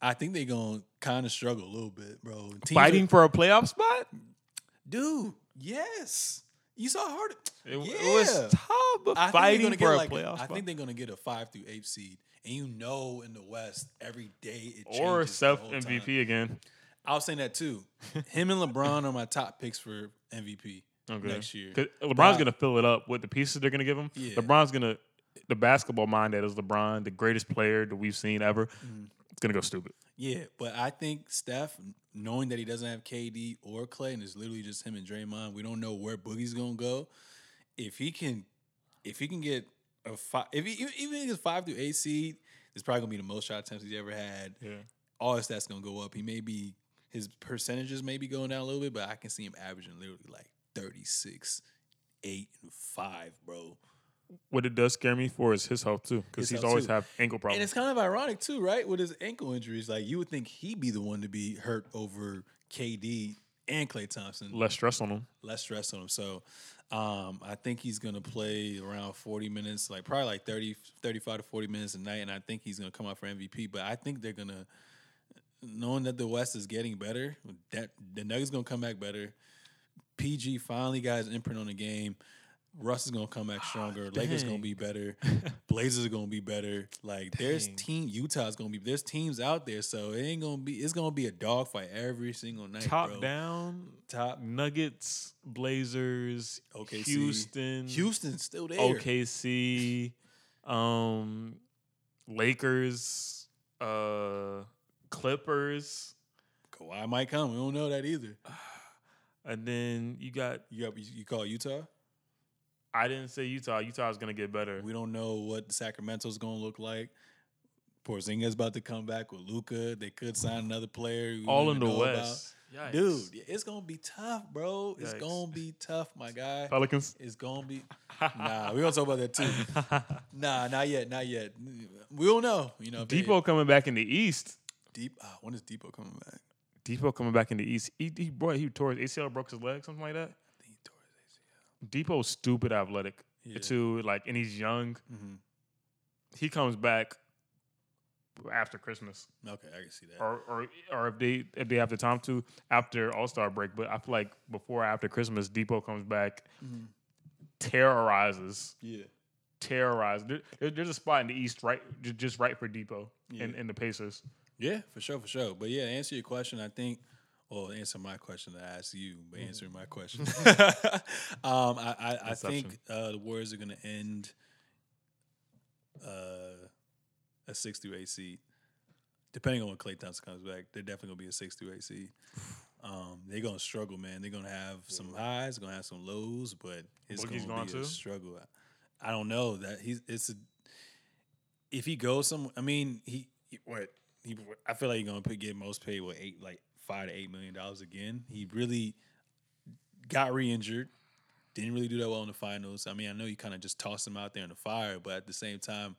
I think they're gonna kind of struggle a little bit, bro. Teams Fighting are- for a playoff spot? dude. Yes, you saw how hard. It, it yeah. was tough, but I fighting for get a like playoff I spot. think they're gonna get a five through eight seed, and you know in the West every day it changes. or self whole time. MVP again. I was saying that too. Him and LeBron are my top picks for MVP Okay. next year. LeBron's But- gonna fill it up with the pieces they're gonna give him. Yeah. LeBron's gonna the basketball mind that is LeBron, the greatest player that we've seen ever. Mm-hmm. It's gonna go stupid. Yeah, but I think Steph, knowing that he doesn't have KD or Klay, and it's literally just him and Draymond, we don't know where Boogie's gonna go. If he can, if he can get a five, if he even if it's five through eight seed, it's probably gonna be the most shot attempts he's ever had. Yeah. All his stats gonna go up. He may be his percentages may be going down a little bit, but I can see him averaging literally like thirty six, eight, and five, bro. What it does scare me for is his health too, because he's always too. have ankle problems. And it's kind of ironic too, right? With his ankle injuries, like you would think he'd be the one to be hurt over KD and Klay Thompson. Less stress on him. Less stress on him. So um, I think he's going to play around 40 minutes, like probably like 30, 35 to 40 minutes a night. And I think he's going to come out for MVP. But I think they're going to, knowing that the West is getting better, that the Nuggets going to come back better. PG finally got his imprint on the game. Russ is gonna come back stronger. Lakers gonna be better. Blazers are gonna be better. Like there's team Utah's gonna be there's teams out there, so it ain't gonna be it's gonna be a dogfight every single night. Top bro. down, top Nuggets, Blazers, OKC. Houston, Houston's still there. OKC, um, Lakers, uh, Clippers, Kawhi might come. We don't know that either. and then you got. You got, you call Utah. I didn't say Utah. Utah's gonna get better. We don't know what Sacramento's gonna look like. Porzingis about to come back with Luka. They could sign another player. we All in the even know about. West, Dude, it's gonna be tough, bro. It's gonna be tough, my guy. Pelicans. It's gonna be. Nah, we're gonna talk about that too. Nah, not yet, not yet. We don't know. You know, if they- Dipo coming back in the East. Deep. Uh, when is Dipo coming back? Dipo coming back in the East. He, he boy, he tore his ACL, broke his leg, something like that. I think he tore his ACL. Dipo's stupid athletic Yeah. too. Like, and he's young. Mhm. He comes back after Christmas, Okay, I can see that. or or or if they if they have the time to after All Star break. But I feel like before or after Christmas, Dipo comes back, Mhm. terrorizes, Yeah. terrorizes. There, there- there's a spot in the East right, just right for Dipo in, Yeah. in the Pacers. Yeah, for sure, for sure. But yeah, to answer your question, I think. Well, answer my question to ask you, but answering my question. um, I, I, I think uh, the Warriors are going to end uh, a six through eight seed. Depending on when Klay Thompson comes back, they're definitely going to be a six through eight seed. Um, they're going to struggle, man. They're going to have some highs, they're going to have some lows, but it's going to be too? a struggle. I don't know that he's. It's a if he goes some, I mean, he, he what he. I feel like he's gonna get most paid with eight, like five to eight million dollars again. He really got re-injured. Didn't really do that well in the finals. I mean, I know you kind of just tossed him out there in the fire, but at the same time,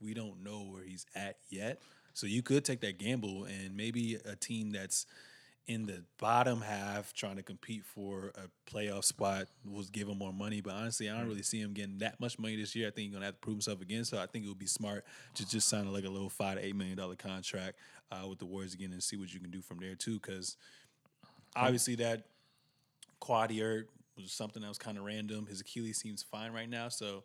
we don't know where he's at yet. So you could take that gamble, and maybe a team that's in the bottom half trying to compete for a playoff spot was give him more money. But honestly, I don't really see him getting that much money this year. I think he's gonna have to prove himself again. So I think it would be smart to just sign like a little five to eight million dollar contract uh, with the Warriors again and see what you can do from there too. Because obviously that quad was something that was kind of random. His Achilles seems fine right now. So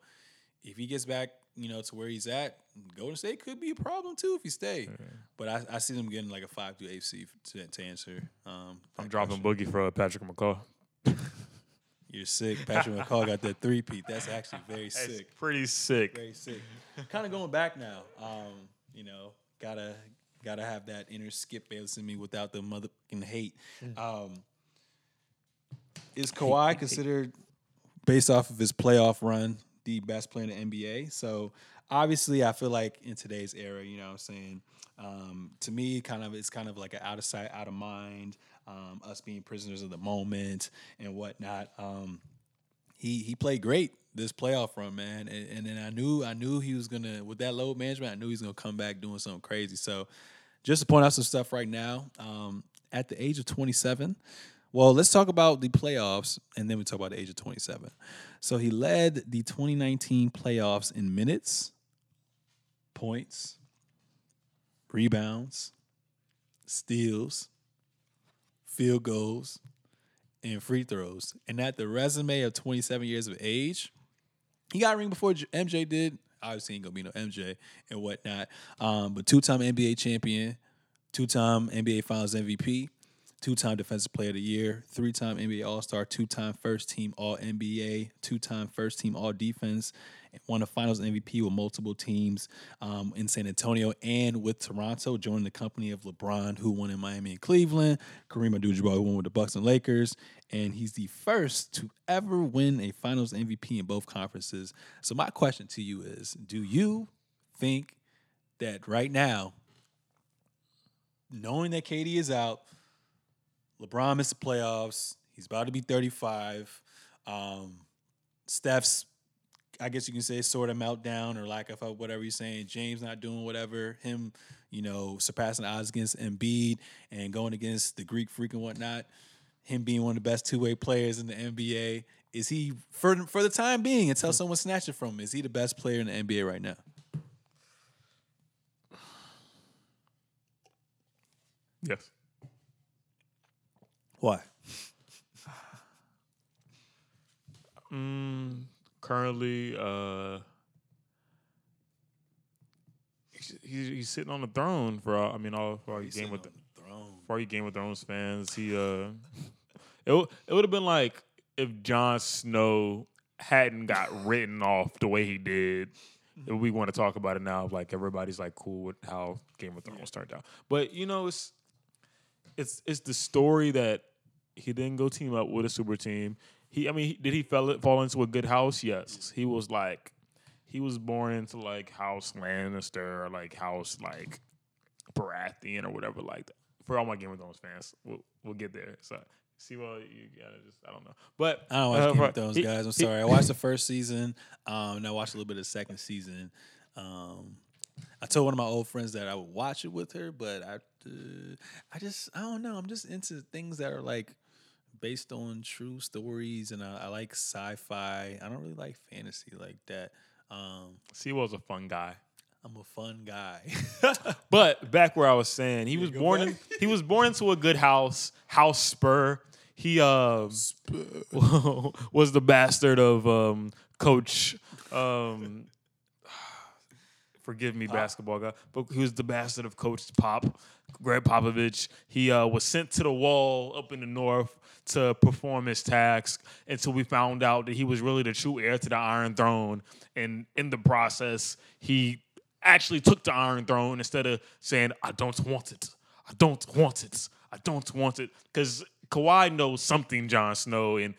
if he gets back, you know, to where he's at, Golden State could be a problem too if he stay. But I, I see them getting like a five to seed to, to answer. Um, I'm dropping question. Boogie for uh, Patrick McCaw. You're sick. Patrick McCaw got that three peat. That's actually very That's sick. pretty sick. Very sick. kind of going back now. Um, you know, gotta gotta have that inner Skip Bayless in me without the motherfucking hate. Um, is Kawhi considered, based off of his playoff run, the best player in the NBA? So obviously, I feel like in today's era, you know, what I'm saying, um, to me, kind of it's kind of like an out of sight, out of mind. Um, us being prisoners of the moment and whatnot. Um, he he played great this playoff run, man. And, and then I knew I knew he was gonna with that load management. I knew he was gonna come back doing something crazy. So just to point out some stuff right now, um, at the age of 27, Well, let's talk about the playoffs and then we talk about the age of 27. So he led the 2019 playoffs in minutes, points, rebounds, steals, field goals, and free throws. And at the resume of 27 years of age, he got a ring before MJ did. Obviously, ain't gonna be no MJ and whatnot. Um, but two-time NBA champion, two-time NBA Finals MVP, two-time Defensive Player of the Year, three-time NBA All-Star, two-time First-Team All NBA, two-time First-Team All Defense, won a Finals MVP with multiple teams um, in San Antonio and with Toronto, joining the company of LeBron, who won in Miami and Cleveland, Kareem Abdul-Jabbar, who won with the Bucks and Lakers, and he's the first to ever win a Finals MVP in both conferences. So my question to you is: Do you think that right now, knowing that KD is out, LeBron missed the playoffs, he's about to be 35, um, Steph's I guess you can say sort of meltdown or lack of whatever you're saying. James not doing whatever. Him, you know, surpassing odds against Embiid and going against the Greek freak and whatnot. Him being one of the best two way players in the NBA. Is he for for the time being until someone snatch it from him? Is he the best player in the NBA right now? Yes. Why? Mm, currently, uh, he's, he's, sitting on the throne for all, I mean all for all you Game with the, throne. for all you Game of Thrones fans. He uh, it it would have been like if Jon Snow hadn't got written off the way he did. We want to talk about it now, like everybody's like cool with how Game of Thrones turned out, but you know it's it's it's the story that he didn't go team up with a super team. He, I mean, did he fell, fall into a good house? Yes. He was like, he was born into like House Lannister or like House like Baratheon or whatever like that. For all my Game of Thrones fans, we'll, we'll get there. So see, well, you gotta just, I don't know, but I don't watch uh, Game of Thrones, he- guys. I'm he- sorry. I watched the first season, um, and I watched a little bit of the second season. Um, I told one of my old friends that I would watch it with her, but I, uh, I just, I don't know. I'm just into things that are like based on true stories, and I, I like sci-fi. I don't really like fantasy like that. Um, Sewell's a fun guy. I'm a fun guy. But back where I was saying, he was born in he was born into a good house, House Spur. He um was the bastard of um coach um forgive me basketball guy, but he was the bastard of coach Pop, Gregg Popovich. He uh, was sent to the wall up in the north to perform his task until we found out that he was really the true heir to the Iron Throne. And in the process, he actually took the Iron Throne instead of saying, I don't want it. I don't want it. I don't want it. Because Kawhi knows something, Jon Snow, and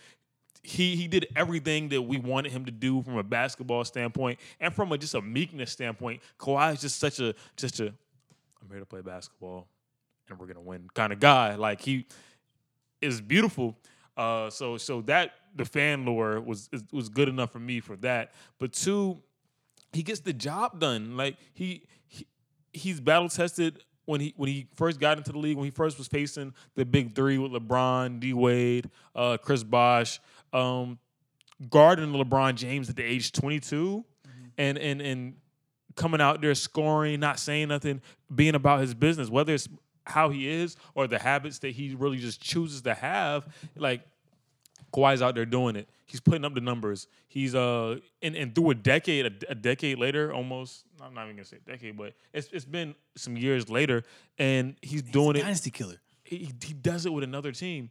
he he did everything that we wanted him to do from a basketball standpoint and from a just a meekness standpoint. Kawhi is just such a just a I'm here to play basketball and we're gonna win kind of guy. Like he is beautiful. Uh, so so that the fan lore was was good enough for me for that. But two, he gets the job done. Like he, he he's battle tested when he when he first got into the league. When he first was facing the big three with LeBron, D Wade, uh, Chris Bosh, um, guarding LeBron James at the age twenty and and and coming out there scoring, not saying nothing, being about his business, whether it's how he is or the habits that he really just chooses to have. Like Kawhi's out there doing it. He's putting up the numbers. He's uh and, and through a decade, a, a decade later, almost. I'm not even gonna say decade, but it's it's been some years later, and he's doing it. Dynasty killer. He, he does it with another team.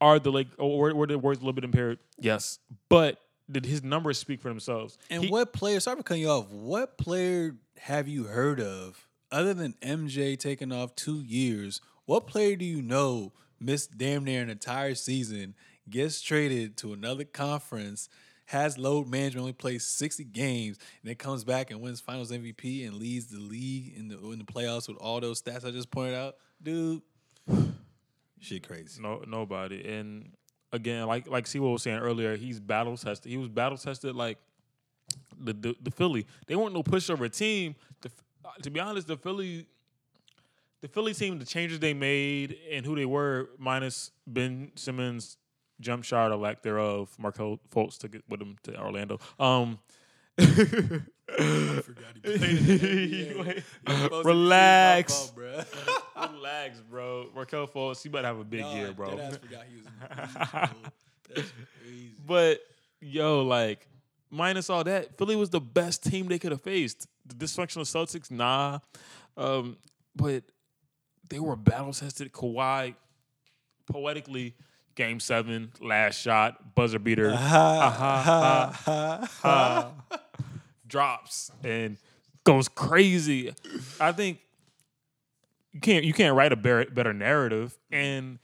Are the like or were the words a little bit impaired? Yes, but did his numbers speak for themselves? And He- what player? Sorry for cutting you off. What player have you heard of other than MJ taking off two years? What player do you know missed damn near an entire season, gets traded to another conference, has load management, only plays sixty games, and then comes back and wins Finals MVP and leads the league in the in the playoffs with all those stats I just pointed out, dude? Shit, crazy. No, nobody. And again, like like Siwa was saying earlier, he's battle tested. He was battle tested like the, the the Philly. They weren't no pushover team. The, uh, to be honest, the Philly the Philly team, the changes they made and who they were, minus Ben Simmons' jump shot or lack thereof, Markelle Fultz took it with him to Orlando. Um, I forgot he played in the NBA. You're supposed to be Relax. my fault, bruh. Relax, bro. Markelle Fultz, he better have a big Nah, year, bro. forgot he was in the league, bro. That's crazy. But yo, like minus all that, Philly was the best team they could have faced. The dysfunctional Celtics, nah. Um, but they were battle tested. Kawhi, poetically, game seven, last shot, buzzer beater, drops and goes crazy. I think you can't you can't write a better, better narrative, and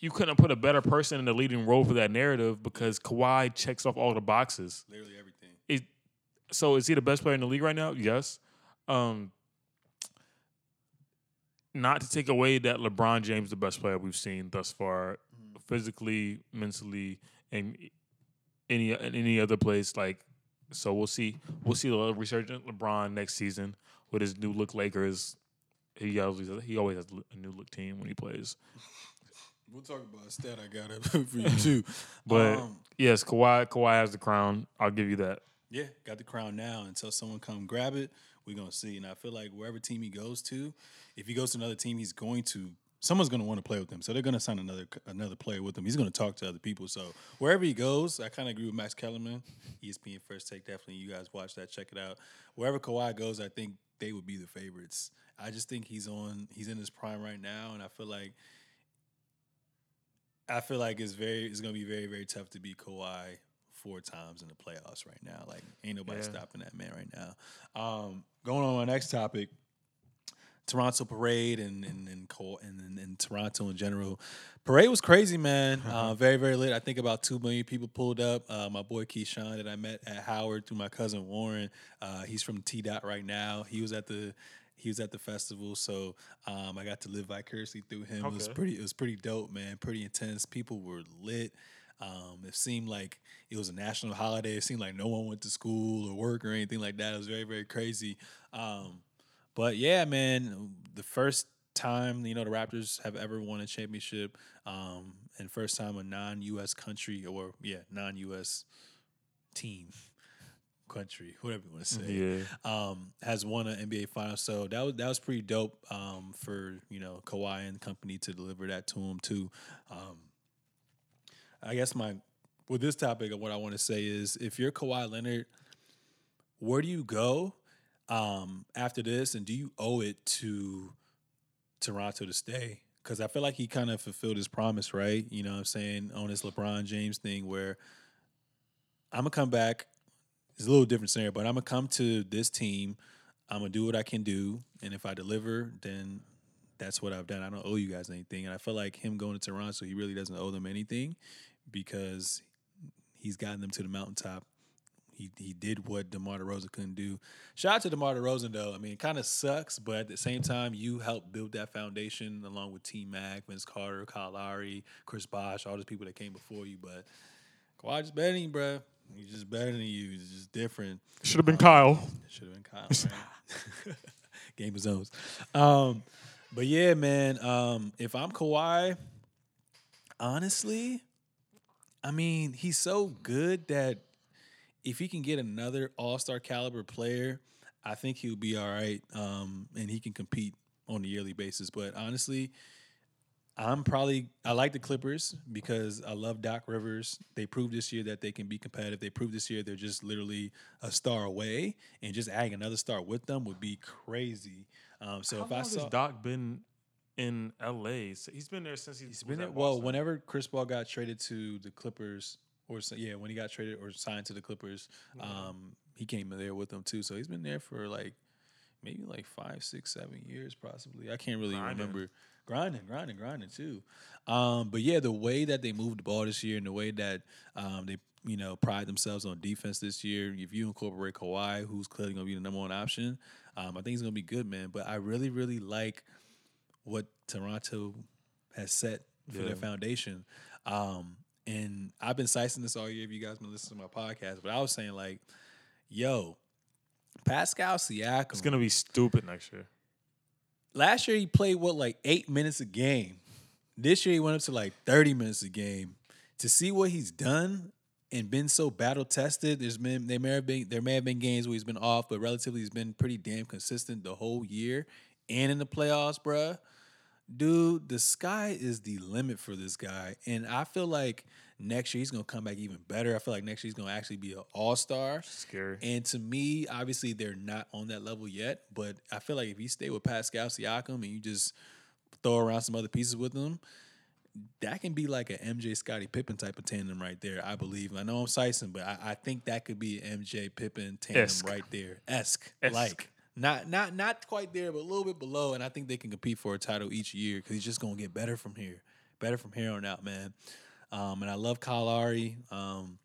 you couldn't put a better person in the leading role for that narrative because Kawhi checks off all the boxes. Literally everything. It, so is he the best player in the league right now? Yes. Um, not to take away that LeBron James the best player we've seen thus far, physically, mentally, and any any other place. Like, so we'll see. We'll see the resurgent LeBron next season with his new look Lakers. He always he always has a new look team when he plays. We'll talk about a stat I got up for you too. But Um, yes, Kawhi Kawhi has the crown. I'll give you that. yeah, got the crown now. Until someone come grab it, we're gonna see. And I feel like wherever team he goes to, if he goes to another team, he's going to someone's gonna want to play with him. So they're gonna sign another another player with him. He's gonna talk to other people. So wherever he goes, I kind of agree with Max Kellerman. ESPN First Take, definitely. You guys watch that, check it out. Wherever Kawhi goes, I think they would be the favorites. I just think he's on. He's in his prime right now, and I feel like. I feel like it's very it's gonna be very very tough to beat Kawhi four times in the playoffs right now. Like ain't nobody Yeah. stopping that man right now. Um, going on to our next topic, Toronto parade and and and, Co- and, and, and Toronto in general. Parade was crazy, man. Uh, very very lit. I think about two million people pulled up. Uh, my boy Keyshawn that I met at Howard through my cousin Warren. Uh, he's from T Dot right now. He was at the he was at the festival, so um, I got to live vicariously through him. It was pretty. It was pretty dope, man. Pretty intense. People were lit. Um, it seemed like it was a national holiday. It seemed like no one went to school or work or anything like that. It was very, very crazy. Um, but yeah, man, the first time you know the Raptors have ever won a championship, um, and first time a non-U.S. country or yeah, non-U.S. team, country, whatever you want to say Yeah. um, has won an NBA final. So that was that was pretty dope um, for you know Kawhi and company to deliver that to him too. Um, I guess my with this topic, what I want to say is if you're Kawhi Leonard, where do you go um, after this, and do you owe it to Toronto to stay? Because I feel like he kind of fulfilled his promise, right? You know what I'm saying on this LeBron James thing where I'm gonna come back it's a little different scenario, but I'm gonna come to this team. I'm gonna do what I can do, and if I deliver, then that's what I've done. I don't owe you guys anything, and I feel like him going to Toronto, he really doesn't owe them anything because he's gotten them to the mountaintop. He he did what DeMar DeRozan couldn't do. Shout out to DeMar DeRozan though. I mean, it kind of sucks, but at the same time, you helped build that foundation along with T Mac, Vince Carter, Kyle Lowry, Chris Bosh, all those people that came before you. But Kawhi just better than you, bro. He's just better than you. He's just different. Should have been Kyle. Should have been Kyle. Right? Game of zones. Um, but yeah, man. Um, if I'm Kawhi, honestly, I mean, he's so good that if he can get another All Star caliber player, I think he'll be all right. Um, and he can compete on a yearly basis. But honestly, I'm probably I like the Clippers because I love Doc Rivers. They proved this year that they can be competitive. They proved this year they're just literally a star away, and just adding another star with them would be crazy. Um, so How if long I has saw, Doc been in L.A.? So He's been there since he he's been there. Well, whenever Chris Paul got traded to the Clippers, or yeah, when he got traded or signed to the Clippers, um, he came there with them too. So he's been there for like maybe like five, six, seven years, possibly. I can't really Grinding. remember. Grinding, grinding, grinding too. Um, but yeah, the way that they moved the ball this year and the way that um, they, you know, pride themselves on defense this year. If you incorporate Kawhi, who's clearly going to be the number one option, um, I think he's going to be good, man. But I really, really like what Toronto has set for Yeah. their foundation. Um, and I've been sicing this all year. If you guys been listening to my podcast, but I was saying like, yo, Pascal Siakam. It's gonna be stupid next year. last year he played what like eight minutes a game. This year he went up to like 30 minutes a game. To see what he's done and been so battle tested, there's been there may have been there may have been games where he's been off, but relatively he's been pretty damn consistent the whole year and in the playoffs, bruh. Dude, the sky is the limit for this guy. And I feel like next year he's gonna come back even better. I feel like next year he's gonna actually be an all-star. Scary. And to me, obviously they're not on that level yet, but I feel like if you stay with Pascal Siakam and you just throw around some other pieces with them, that can be like an MJ Scottie Pippen type of tandem right there. I believe. I know I'm Sison, but I, I think that could be an MJ Pippen tandem Esque. right there. Esque. like not not not quite there, but a little bit below. And I think they can compete for a title each year because he's just gonna get better from here, better from here on out, man. Um, and I love Lowry. Um,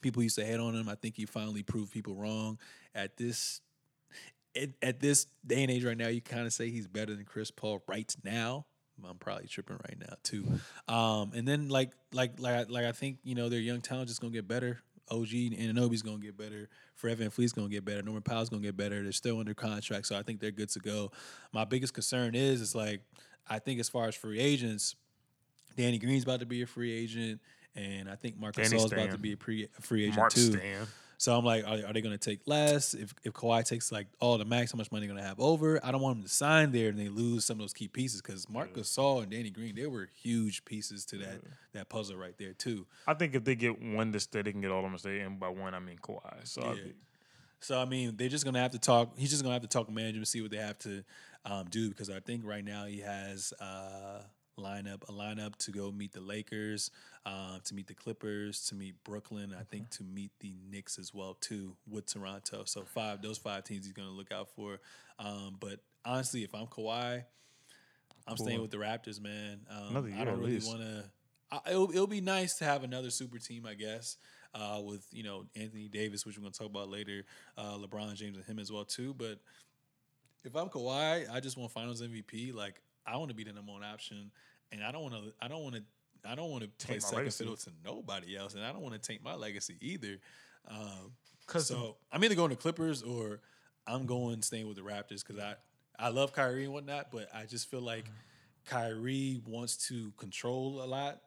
people used to hate on him. I think he finally proved people wrong. At this at, at this day and age right now, you kind of say he's better than Chris Paul right now. I'm probably tripping right now too. Um, and then like like like like I think you know their young talent just gonna get better. OG and Anunoby's gonna get better. Fred VanVleet's gonna get better. Norman Powell's gonna get better. They're still under contract, so I think they're good to go. My biggest concern is it's like I think as far as free agents, Danny Green's about to be a free agent, and I think Marcus Gasol's about to be a, pre, a free agent Mark too. Stan. So I'm like, are, are they going to take less? If if Kawhi takes like all the max, how much money they going to have over? I don't want them to sign there and they lose some of those key pieces because Marc Gasol and Danny Green, they were huge pieces to that that puzzle right there too. I think if they get one to stay, they can get all of them to stay. And by one, I mean Kawhi. So I Yeah. think- So I mean, they're just gonna have to talk. He's just gonna have to talk to management, see what they have to um, do because I think right now he has uh, lineup a lineup to go meet the Lakers, uh, to meet the Clippers, to meet Brooklyn. I think to meet the Knicks as well too with Toronto. So five those five teams he's gonna look out for. Um, but honestly, if I'm Kawhi, I'm staying with the Raptors, man. Um, Another I don't really want to. It'll, it'll be nice to have another super team, I guess, uh, with you know Anthony Davis, which we're going to talk about later, uh, LeBron James and him as well too. But if I'm Kawhi, I just want Finals MVP. Like I want to be the number one option, and I don't want to. I don't want to. I don't want to play Taint second legacy. fiddle to nobody else, and I don't want to take my legacy either. Um, 'Cause- so I'm either going to Clippers or I'm going staying with the Raptors because I I love Kyrie and whatnot, but I just feel like Kyrie wants to control a lot,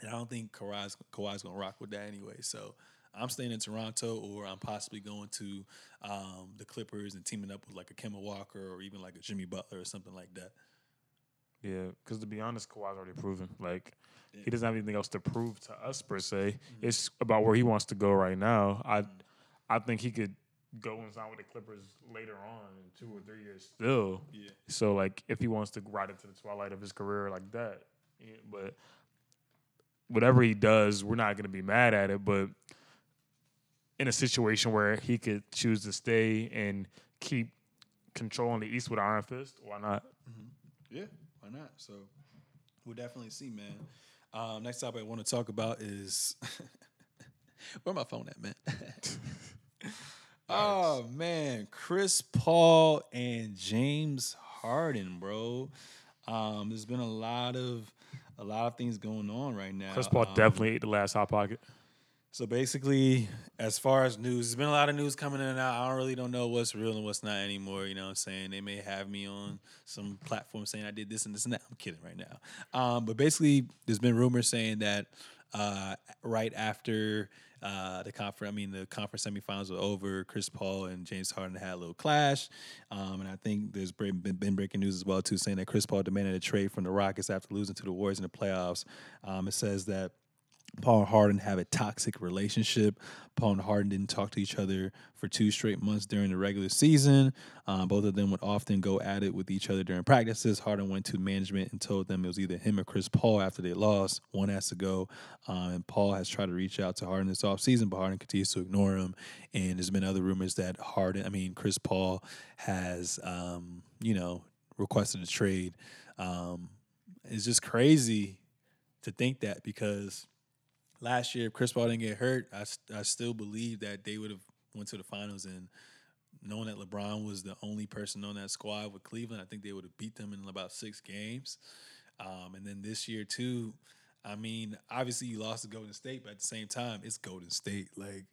and I don't think Kawhi's, Kawhi's going to rock with that anyway. So I'm staying in Toronto, or I'm possibly going to um, the Clippers and teaming up with like a Kemba Walker or even like a Jimmy Butler or something like that. Yeah, because to be honest, Kawhi's already proven. Like he doesn't have anything else to prove to us per se. Mm-hmm. It's about where he wants to go right now. I mm-hmm. I think he could go and sign with the Clippers later on in two or three years still. Yeah. So like if he wants to ride into the twilight of his career like that, yeah, but whatever he does, we're not going to be mad at it. But in a situation where he could choose to stay and keep controlling the East with Iron Fist, why not? Mm-hmm. Yeah, why not? So we'll definitely see, man. Um, next topic I want to talk about is where my phone at, man. oh man, Chris Paul and James Harden, bro. Um, there's been a lot of a lot of things going on right now. Chris Paul Um, definitely ate the last hot pocket. So basically, as far as news, there's been a lot of news coming in and out. I don't really don't know what's real and what's not anymore. You know what I'm saying? They may have me on some platform saying I did this and this and that. I'm kidding right now. Um, but basically, there's been rumors saying that uh, right after uh, the conference, I mean, the conference semifinals were over, Chris Paul and James Harden had a little clash. Um, and I think there's been, breaking news as well, too, saying that Chris Paul demanded a trade from the Rockets after losing to the Warriors in the playoffs. Um, it says that Paul and Harden have a toxic relationship. Paul and Harden didn't talk to each other for two straight months during the regular season. Um, both of them would often go at it with each other during practices. Harden went to management and told them it was either him or Chris Paul after they lost. One has to go. Um, and Paul has tried to reach out to Harden this offseason, but Harden continues to ignore him. And there's been other rumors that Harden, I mean, Chris Paul has, um, you know, requested a trade. Um, it's just crazy to think that because last year if Chris Paul didn't get hurt, I, I still believe that they would have went to the finals and knowing that LeBron was the only person on that squad with Cleveland, I think they would have beat them in about six games. Um, and then this year too, I mean, obviously you lost to Golden State, but at the same time, it's Golden State. Like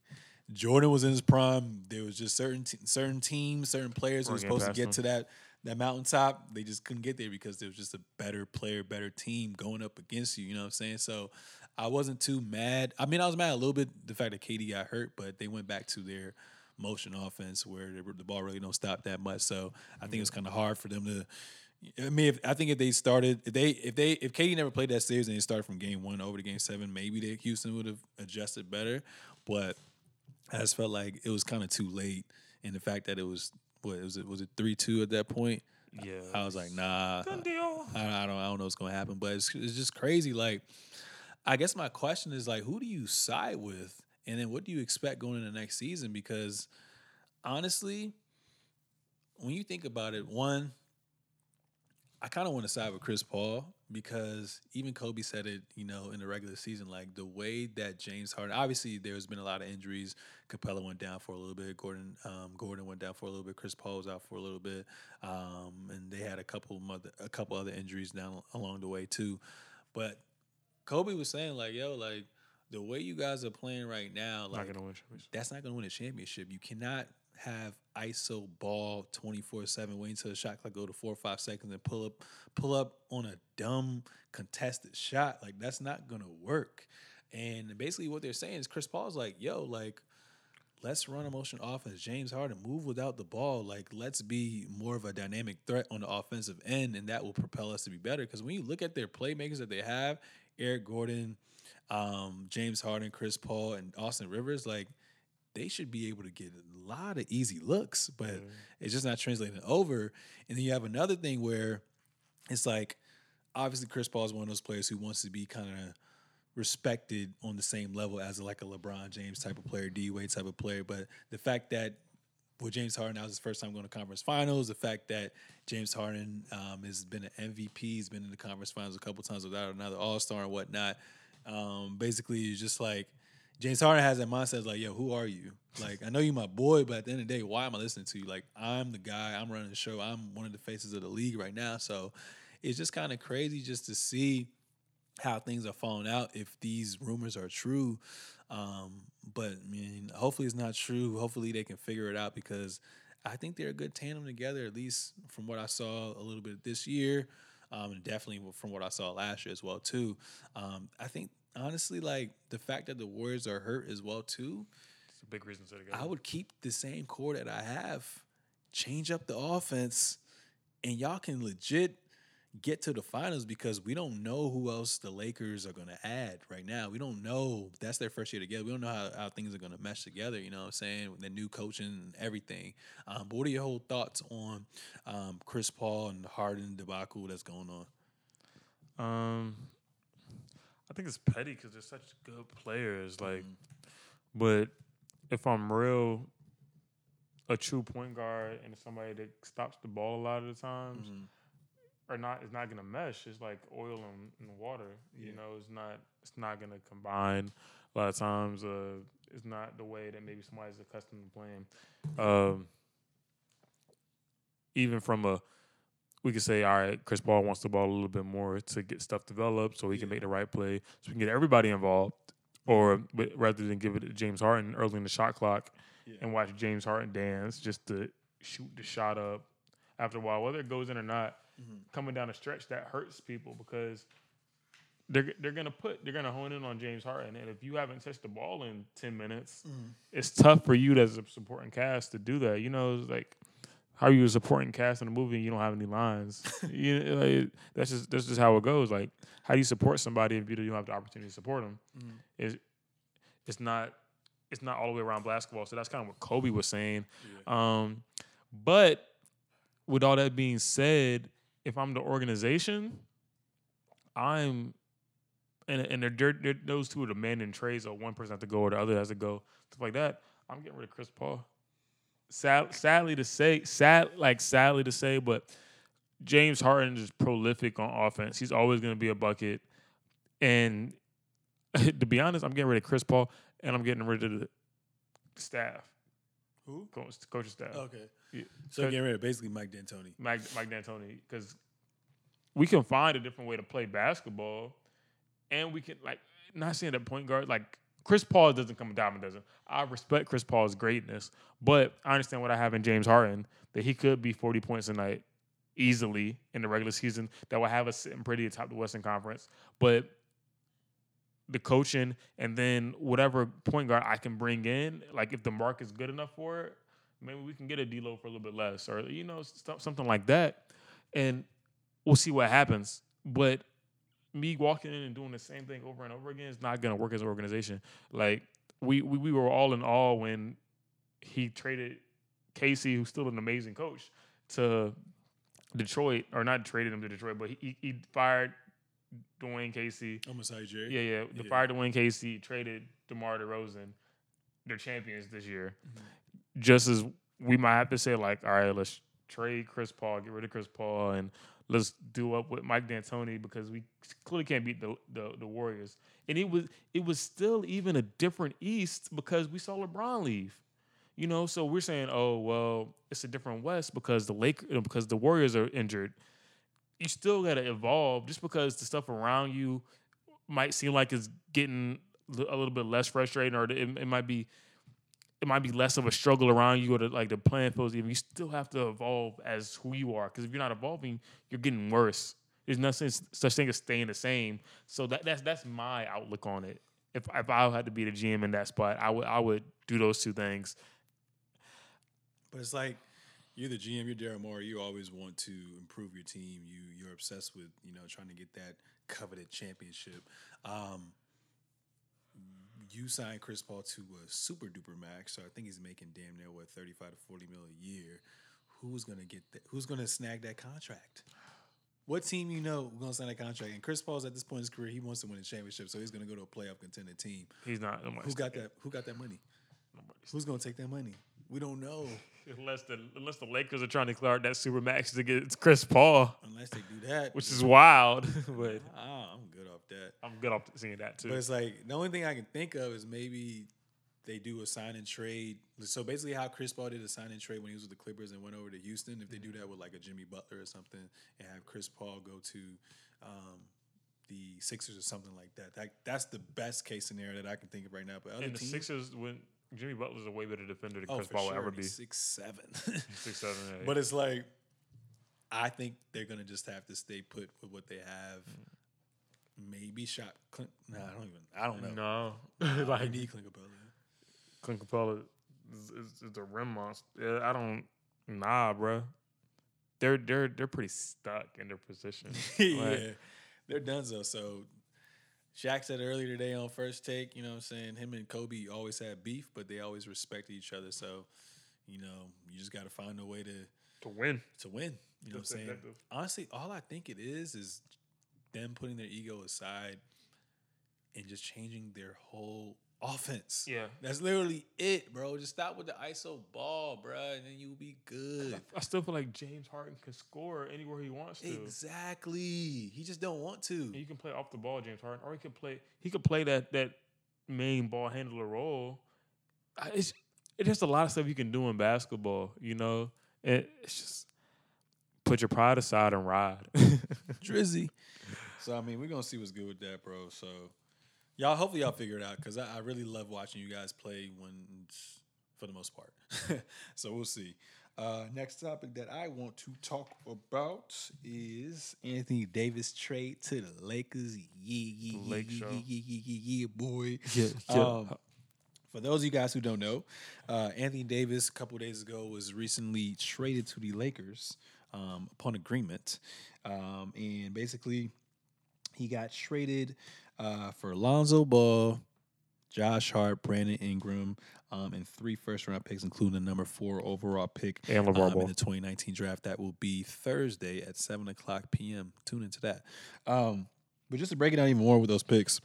Jordan was in his prime. There was just certain te- certain teams, certain players who were supposed to get them. to that that mountaintop, they just couldn't get there because there was just a better player, better team going up against you. You know what I'm saying? So I wasn't too mad. I mean, I was mad a little bit the fact that KD got hurt, but they went back to their motion offense where the, the ball really don't stop that much. So I think it's kind of hard for them to. I mean, if, I think if they started, if they, if they, if KD never played that series and they started from game one over to game seven, maybe they, Houston would have adjusted better. But I just felt like it was kind of too late, and the fact that it was what was it was it three two at that point. Yeah. I was like, nah. I, I don't, I don't know what's gonna happen. But it's, it's just crazy. Like, I guess my question is like, who do you side with, and then what do you expect going into next season? Because honestly, when you think about it, one, I kind of want to side with Chris Paul because even Kobe said it, you know, in the regular season, like the way that James Harden, obviously there's been a lot of injuries. Capela went down for a little bit. Gordon, um, Gordon went down for a little bit. Chris Paul was out for a little bit, um, and they had a couple mother, a couple other injuries down along the way too. But Kobe was saying like, yo, like the way you guys are playing right now, Not like gonna win. that's not going to win a championship. You cannot have ISO ball twenty four seven, wait until the shot clock go to four or five seconds and pull up, pull up on a dumb contested shot. Like that's not going to work. And basically, what they're saying is Chris Paul's like, yo, like. Let's run a motion offense. James Harden move without the ball. Like let's be more of a dynamic threat on the offensive end, and that will propel us to be better. Because when you look at their playmakers that they have, Eric Gordon, um, James Harden, Chris Paul, and Austin Rivers, like they should be able to get a lot of easy looks, but it's just not translating over. And then you have another thing where it's like obviously Chris Paul is one of those players who wants to be kind of respected on the same level as like a LeBron James type of player, D Wade type of player. But the fact that with James Harden, that was his first time going to conference finals. The fact that James Harden um, has been an MVP, he's been in the conference finals a couple times without another All Star and whatnot. Um, basically, it's just like James Harden has that mindset, like, yo, who are you? Like, I know you're my boy, but at the end of the day, why am I listening to you? Like, I'm the guy, I'm running the show, I'm one of the faces of the league right now. So it's just kind of crazy just to see how things are falling out if these rumors are true. Um, but I mean, hopefully it's not true. Hopefully they can figure it out because I think they're a good tandem together, at least from what I saw a little bit this year. Um, and definitely from what I saw last year as well too. Um, I think honestly, like the fact that the Warriors are hurt as well too, It's a big reason to go. I would keep the same core that I have, change up the offense, and y'all can legit get to the finals because we don't know who else the Lakers are going to add right now. We don't know. That's their first year together. We don't know how, how things are going to mesh together, you know what I'm saying? The new coaching and everything. Um, but what are your whole thoughts on um, Chris Paul and the Harden debacle that's going on? Um, I think it's petty because they're such good players. Like, but if I'm real, a true point guard and somebody that stops the ball a lot of the times, are not is not gonna mesh. It's like oil and, and water. You know, it's not it's not gonna combine. A lot of times, uh, it's not the way that maybe somebody's accustomed to playing. Um, even from a we could say, all right, Chris Paul wants the ball a little bit more to get stuff developed so he can make the right play, so we can get everybody involved. Or but rather than give it to James Harden early in the shot clock Yeah. and watch James Harden dance just to shoot the shot up after a while, whether it goes in or not, Mm-hmm. coming down a stretch, that hurts people because they're they're gonna put they're gonna hone in on James Harden, and if you haven't touched the ball in ten minutes, mm-hmm. it's tough for you as a supporting cast to do that. You know, it's like how are you a supporting cast in a movie and you don't have any lines. you know, like, that's just that's just how it goes. Like, how do you support somebody if you don't have the opportunity to support them? Mm-hmm. It's it's not it's not all the way around basketball. So that's kind of what Kobe was saying. Um, but with all that being said, if I'm the organization, I'm and and they're, they're, those two are the men in trades, or one person has to go or the other has to go, stuff like that. I'm getting rid of Chris Paul. Sad, sadly to say, sad like sadly to say, but James Harden is prolific on offense. He's always going to be a bucket, and to be honest, I'm getting rid of Chris Paul, and I'm getting rid of the staff, Who? coach, coaching staff. Okay. Yeah. So getting rid of basically Mike D'Antoni. Mike Mike D'Antoni because we can find a different way to play basketball, and we can like not saying that point guard like Chris Paul doesn't come down and doesn't. I respect Chris Paul's greatness, but I understand what I have in James Harden that he could be forty points a night easily in the regular season that will have us sitting pretty atop the Western Conference. But the coaching and then whatever point guard I can bring in, like if the mark is good enough for it, maybe we can get a D'Lo for a little bit less, or you know st- something like that, and we'll see what happens. But me walking in and doing the same thing over and over again is not going to work as an organization. Like we, we we were all in awe when he traded Casey, who's still an amazing coach, to Detroit, or not traded him to Detroit, but he, he fired Dwane Casey. I'm sorry, Jerry. Yeah, yeah. The Yeah. fired Dwane Casey, traded DeMar DeRozan. They're champions this year. Mm-hmm. Just as we might have to say, like, all right, let's trade Chris Paul, get rid of Chris Paul, and let's do up with Mike D'Antoni because we clearly can't beat the, the the Warriors. And it was it was still even a different East because we saw LeBron leave. You know, so we're saying, oh well, it's a different West because the Lake because the Warriors are injured. You still got to evolve just because the stuff around you might seem like it's getting a little bit less frustrating, or it, it might be it might be less of a struggle around you, or the, like the playing fields. Even you still have to evolve as who you are, because if you're not evolving, you're getting worse. There's nothing such thing as staying the same. So that that's that's my outlook on it. If if I had to be the GM in that spot, I would I would do those two things. But it's like you're the GM, you're Daryl Morey. You always want to improve your team. You you're obsessed with you know trying to get that coveted championship. Um, you signed Chris Paul to a super duper max, so I think he's making damn near what thirty five to forty mil a year. Who's gonna get that? Who's gonna snag that contract? What team you know gonna sign that contract? And Chris Paul's at this point in his career, he wants to win a championship, so he's gonna go to a playoff contender team. He's not. Who got that? Who got that money? Who's gonna take that money? We don't know. Unless the unless the Lakers are trying to clear out that super max to get Chris Paul, Unless they do that, which is wild. but Ah, I'm good off that. I'm good off seeing that too. But it's like the only thing I can think of is maybe they do a sign and trade. So basically, how Chris Paul did a sign and trade when he was with the Clippers and went over to Houston. If they do that with like a Jimmy Butler or something, and have Chris Paul go to um, the Sixers or something like that, that that's the best case scenario that I can think of right now. But other and the teams, Sixers, when Jimmy Butler's a way better defender than oh, Chris Paul will sure, ever he's be. six seven. Six seven. Yeah. But it's like, I think they're gonna just have to stay put with what they have. Maybe shot. Clint, nah, I don't even. I don't know. no, like like need Clint Capela. Clint Capela is, is, is a rim monster. I don't. Nah, bro. They're they're they're pretty stuck in their position. yeah, they're done so. So, Shaq said earlier today on First Take, you know, what I'm saying him and Kobe always had beef, but they always respected each other. So, you know, you just got to find a way to to win. to win. You know what I'm saying? objective. Honestly, all I think it is is them putting their ego aside and just changing their whole offense. Yeah. That's literally it, bro. Just stop with the ISO ball, bro, and then you'll be good. I still feel like James Harden can score anywhere he wants to. Exactly. He just don't want to. And you can play off the ball, James Harden, or he could play. He could play that that main ball handler role. It's it's just a lot of stuff you can do in basketball, you know. And it's just put your pride aside and ride. Drizzy. So I mean, we're gonna see what's good with that, bro. So y'all, hopefully y'all figure it out because I, I really love watching you guys play when, for the most part. so we'll see. Uh, next topic that I want to talk about is Anthony Davis trade to the Lakers. Yeah, yeah, yeah, Lake yeah, yeah, yeah, yeah, yeah, boy. yeah, yeah. Um, for those of you guys who don't know, uh, Anthony Davis a couple days ago was recently traded to the Lakers um, upon agreement, um, and basically he got traded uh, for Lonzo Ball, Josh Hart, Brandon Ingram, um, and three first round picks, including the number four overall pick And um, in the 2019 draft. That will be Thursday at 7 o'clock p.m. Tune into that. Um, but just to break it down even more with those picks,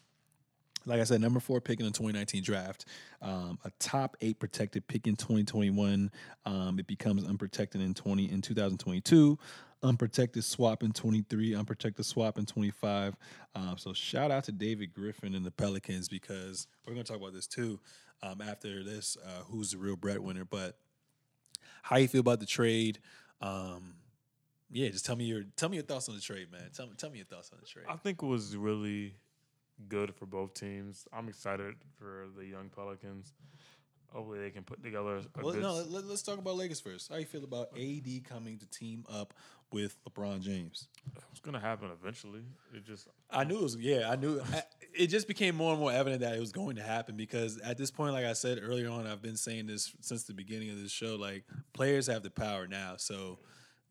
like I said, number four pick in the 2019 draft, um, a top eight protected pick in 2021. Um, it becomes unprotected in 20 in 2022. Unprotected swap in 23. Unprotected swap in 25. Um, so shout out to David Griffin and the Pelicans because we're going to talk about this too um, after this. Uh, who's the real breadwinner? But how you feel about the trade? Um, yeah, just tell me your tell me your thoughts on the trade, man. Tell me tell me your thoughts on the trade. I think it was really good for both teams. I'm excited for the young Pelicans. Hopefully they can put together a Well, good. no, let, us talk about Lakers first. How you feel about AD coming to team up with LeBron James? it's gonna happen eventually. It just I knew it was. Yeah, I knew. I, it just became more and more evident that it was going to happen because at this point, like I said earlier on, I've been saying this since the beginning of this show. Like players have the power now, so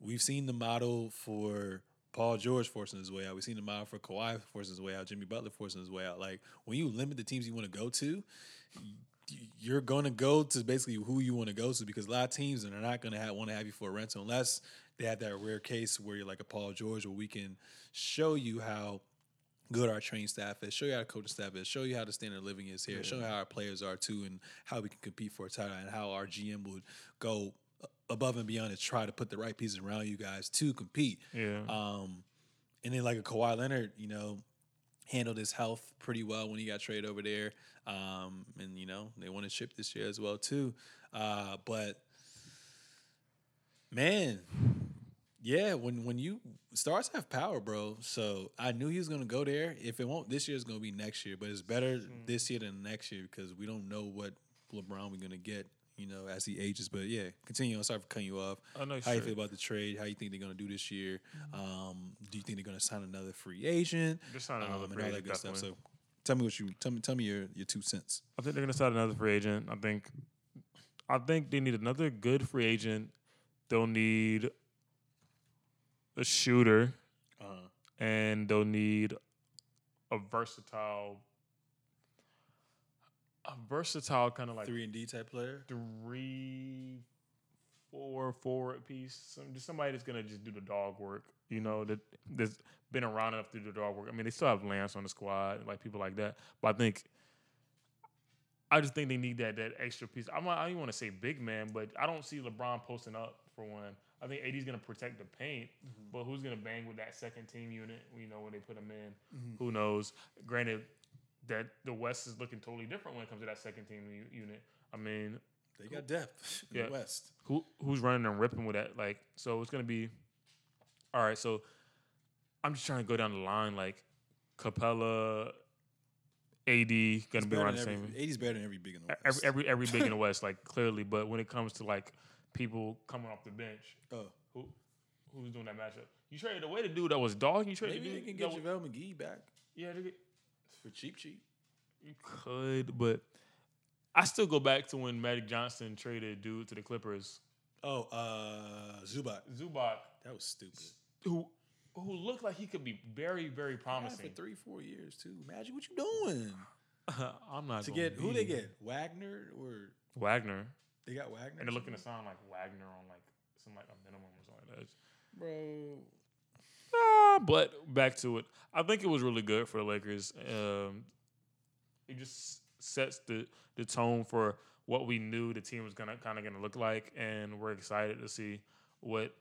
we've seen the model for Paul George forcing his way out. We've seen the model for Kawhi forcing his way out. Jimmy Butler forcing his way out. Like when you limit the teams you want to go to, you're going to go to basically who you want to go to because a lot of teams are not going to have, want to have you for a rental unless they have that rare case where you're like a Paul George where we can show you how good our training staff is, show you how the coaching staff is, show you how the standard of living is here, yeah. show you how our players are too, and how we can compete for a title, and how our GM would go above and beyond to try to put the right pieces around you guys to compete. Yeah. Um, and then like a Kawhi Leonard, you know, handled his health pretty well when he got traded over there. Um, and you know they won a chip this year as well too. Uh, but man, yeah, when when you stars have power, bro. So I knew he was gonna go there. If it won't this year, it's gonna be next year. But it's better mm. this year than next year because we don't know what LeBron we're gonna get. You know, as he ages. But yeah, continue. I'm sorry for cutting you off. Oh, no, How sure. you feel about the trade? How you think they're gonna do this year? Um, do you think they're gonna sign another free agent? They're signing another um, free and all agent. that good stuff. definitely. So tell me what you tell me. Tell me your your two cents. I think they're gonna sign another free agent. I think, I think they need another good free agent. They'll need a shooter, Uh-huh. and they'll need a versatile, a versatile kind of like Three and D type player. three, four forward piece. Some, just somebody that's gonna just do the dog work. You know that that's been around enough to do the dog work. I mean, they still have Lance on the squad, like people like that. But I think, I just think they need that that extra piece. I'm I don't even want to say big man, but I don't see LeBron posting up for one. I think AD's gonna protect the paint, mm-hmm. but who's gonna bang with that second team unit? You know when they put him in, mm-hmm. who knows? Granted, that the West is looking totally different when it comes to that second team u- unit. I mean, They got depth in Yeah. the West. who who's running and ripping with that? Like, so it's gonna be all right. So I'm just trying to go down the line. Like Capela, AD, gonna be around the same. Eighty's better than every big in the Every, every every big in the West, like clearly. But when it comes to like people coming off the bench, oh, who who's doing that matchup? You traded away the dude that was dog. You traded maybe the they can get was- JaVale McGee back Yeah, they get- for cheap, cheap. you could, but I still go back to when Magic Johnson traded dude to the Clippers, Oh, uh, Zubac. Zubac, That was stupid. who who looked like he could be very very Yeah, promising. for three, four years too. Magic, what you doing? I'm not To get who they get? Wagner or Wagner, they got Wagner? and they're looking to sign like Wagner on like some like a minimum or something like that. bro. Ah, but back to it. I think it was really good for the Lakers. Um, it just sets the the tone for what we knew the team was gonna kind of gonna look like, and we're excited to see what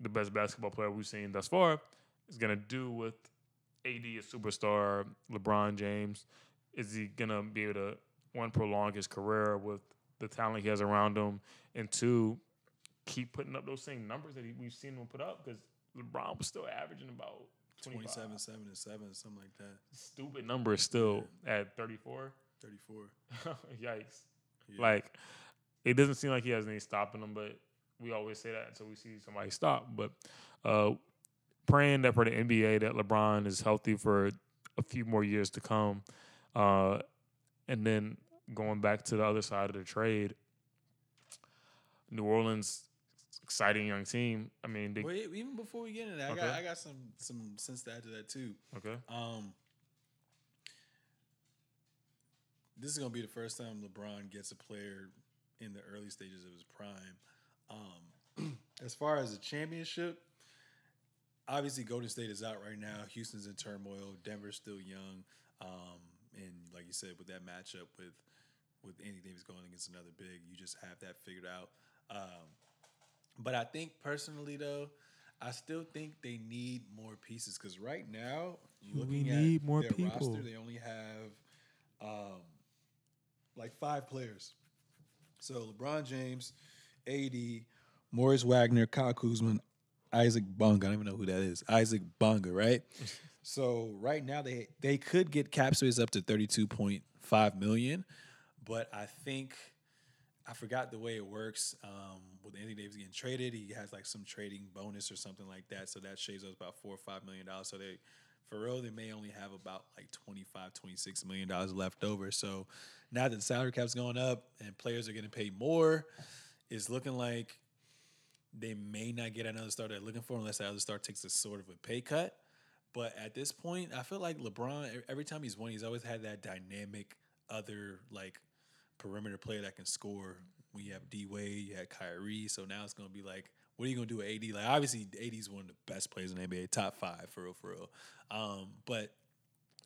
the best basketball player we've seen thus far is gonna do with AD, a superstar, LeBron James. Is he gonna be able to one prolong his career with the talent he has around him, and two keep putting up those same numbers that he, we've seen him put up because LeBron was still averaging about 25. 27, 7, and 7, something like that. Stupid numbers still at 34. 34. Yikes. Yeah. Like, it doesn't seem like he has any stopping him, but we always say that until we see somebody stop. But uh, praying that for the NBA that LeBron is healthy for a few more years to come. Uh, and then going back to the other side of the trade, New Orleans, exciting young team. I mean, they, Wait, even before we get into that, I got I got some some sense to add to that too. okay. Um, this is gonna be the first time LeBron gets a player in the early stages of his prime. Um, as far as the championship, obviously Golden State is out right now. Houston's in turmoil. Denver's still young, um, and like you said, with that matchup with with Anthony Davis going against another big, you just have that figured out. Um, but I think personally, though, I still think they need more pieces because right now, you We need at more their people. roster, they only have um, like five players. So LeBron James, AD, Moritz Wagner, Kyle Kuzma, Isaac Bonga. I don't even know who that is. Isaac Bonga, right? so right now they they could get cap space up to thirty two point five million, but I think I forgot the way it works. Um, with Anthony Davis getting traded, he has like some trading bonus or something like that. So that shaves us about four or five million dollars. So they, for real, they may only have about like 25, 26 million dollars left over. So now that the salary cap's going up and players are getting paid more, it's looking like they may not get another star they're looking for unless that other star takes a sort of a pay cut. But at this point, I feel like LeBron, every time he's won, he's always had that dynamic other like perimeter player that can score. When you have D Wade, you had Kyrie, so now it's gonna be like, what are you gonna do with AD? Like obviously, AD is one of the best players in the NBA, top five for real, for real. Um, but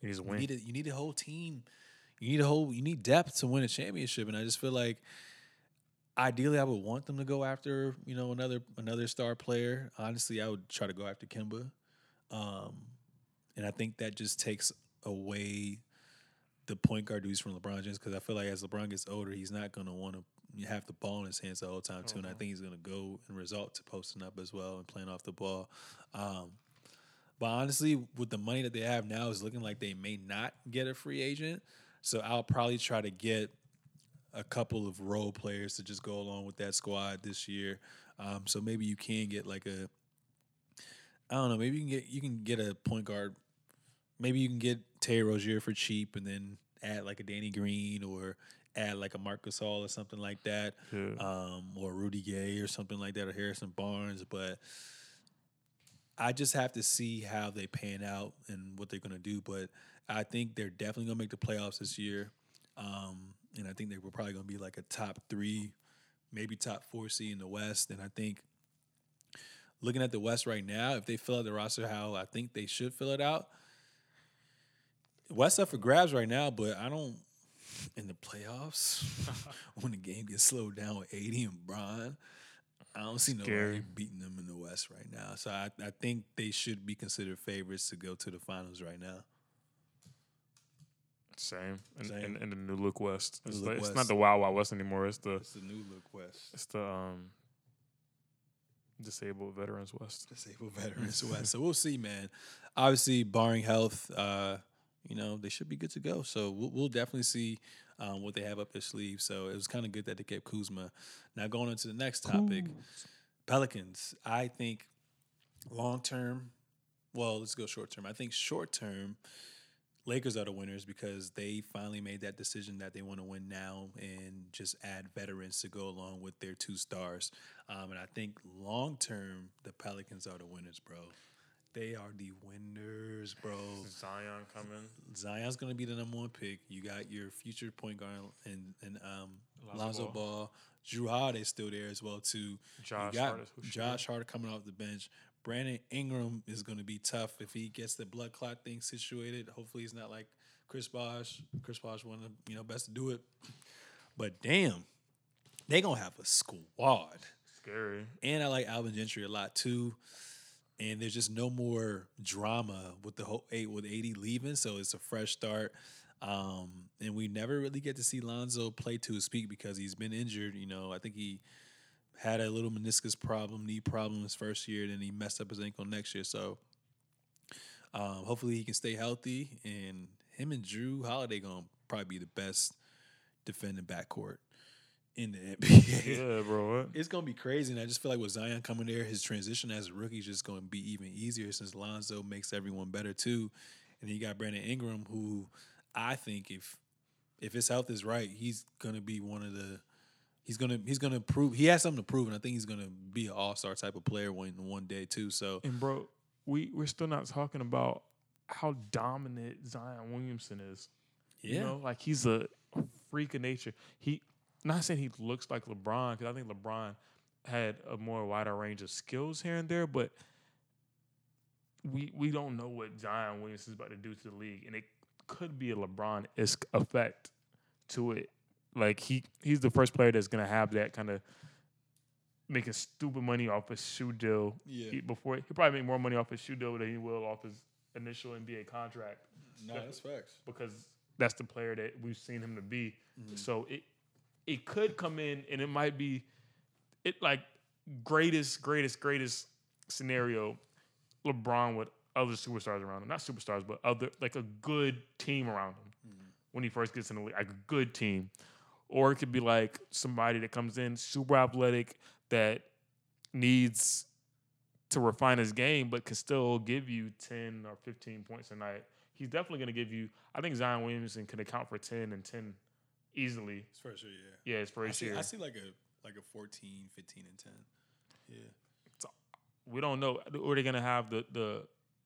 He needs to you need a, you need a whole team. You need a whole you need depth to win a championship, and I just feel like ideally I would want them to go after you know another another star player. Honestly, I would try to go after Kemba, um, and I think that just takes away the point guard duties from LeBron James because I feel like as LeBron gets older, he's not going to want to have the ball in his hands the whole time too, and I think he's going to go and result to posting up as well and playing off the ball. Um, but honestly, with the money that they have now, it's looking like they may not get a free agent. So I'll probably try to get a couple of role players to just go along with that squad this year. Um, so maybe you can get like a, I don't know, maybe you can get you can get a point guard. Maybe you can get Terry Rozier for cheap, and then add like a Danny Green or add like a Marcus Hall or something like that, Yeah. um, or Rudy Gay or something like that, or Harrison Barnes. But I just have to see how they pan out and what they're gonna do. But I think they're definitely gonna make the playoffs this year, um, and I think they were probably gonna be like a top three, maybe top four seed in the West. And I think looking at the West right now, if they fill out the roster how I think they should fill it out, West up for grabs right now. But I don't in the playoffs when the game gets slowed down with 80 and Bron. I don't see nobody beating them in the West right now. So I, I think they should be considered favorites to go to the finals right now. Same. In, Same. In, the new look West. It's, Look the- it's not the Wild Wild West anymore. It's the It's the new look West. it's the um disabled veterans West. Disabled veterans West. So we'll see, man. Obviously, barring health, uh, you know, they should be good to go. So we'll, we'll definitely see um, what they have up their sleeve. So it was kind of good that they kept Kuzma. Now going on to the next topic, Pelicans. I think long term, well, let's go short term. I think short term, Lakers are the winners because they finally made that decision that they want to win now and just add veterans to go along with their two stars. Um, and I think long term, the Pelicans are the winners, bro. They are the winners, bro. Zion coming. Zion's gonna be the number one pick. You got your future point guard and and um, Lonzo Lonzo Ball. Ball. Jrue Holiday's still there as well too. Josh you got Hart is who should Josh Hart coming off the bench. Brandon Ingram is gonna be tough if he gets the blood clot thing situated. Hopefully he's not like Chris Bosh. Chris Bosh one of the you know best to do it. But damn, they gonna have a squad. Scary. And I like Alvin Gentry a lot too. And there's just no more drama with the whole eight with 80 leaving, so it's a fresh start. Um, and we never really get to see Lonzo play to his peak because he's been injured. You know, I think he had a little meniscus problem, knee problem his first year, then he messed up his ankle next year. So um, hopefully he can stay healthy. And him and Jrue Holiday gonna probably be the best defending backcourt in the NBA Yeah, bro. What? it's gonna be crazy, and I just feel like with Zion coming there, his transition as a rookie is just gonna be even easier since Lonzo makes everyone better too. And then you got Brandon Ingram, who I think if if his health is right, he's gonna be one of the he's gonna he's gonna prove he has something to prove, and I think he's gonna be an all star type of player one one day too. So And bro, we we're still not talking about how dominant Zion Williamson is. yeah, You know, like he's a freak of nature. He not saying he looks like LeBron because I think LeBron had a more wider range of skills here and there, but we we don't know what Zion Williams is about to do to the league, and it could be a LeBron esque effect to it. Like he he's the first player that's gonna have that kind of making stupid money off his shoe deal. Yeah. He- before he'll probably make more money off his shoe deal than he will off his initial NBA contract no, that's facts. because that's the player that we've seen him to be. Mm-hmm. So it it could come in and it might be it like greatest, greatest, greatest scenario, LeBron with other superstars around him. Not superstars, but other like a good team around him mm-hmm. when he first gets in the league, like a good team. or it could be like somebody that comes in super athletic that needs to refine his game, but can still give you ten or fifteen points a night. He's definitely going to give you. I think Zion Williamson can account for ten and ten easily. His first year, yeah. Yeah, his I first see, year. I see like a like a 14, 15, and 10. Yeah. we don't know. Are they gonna have the the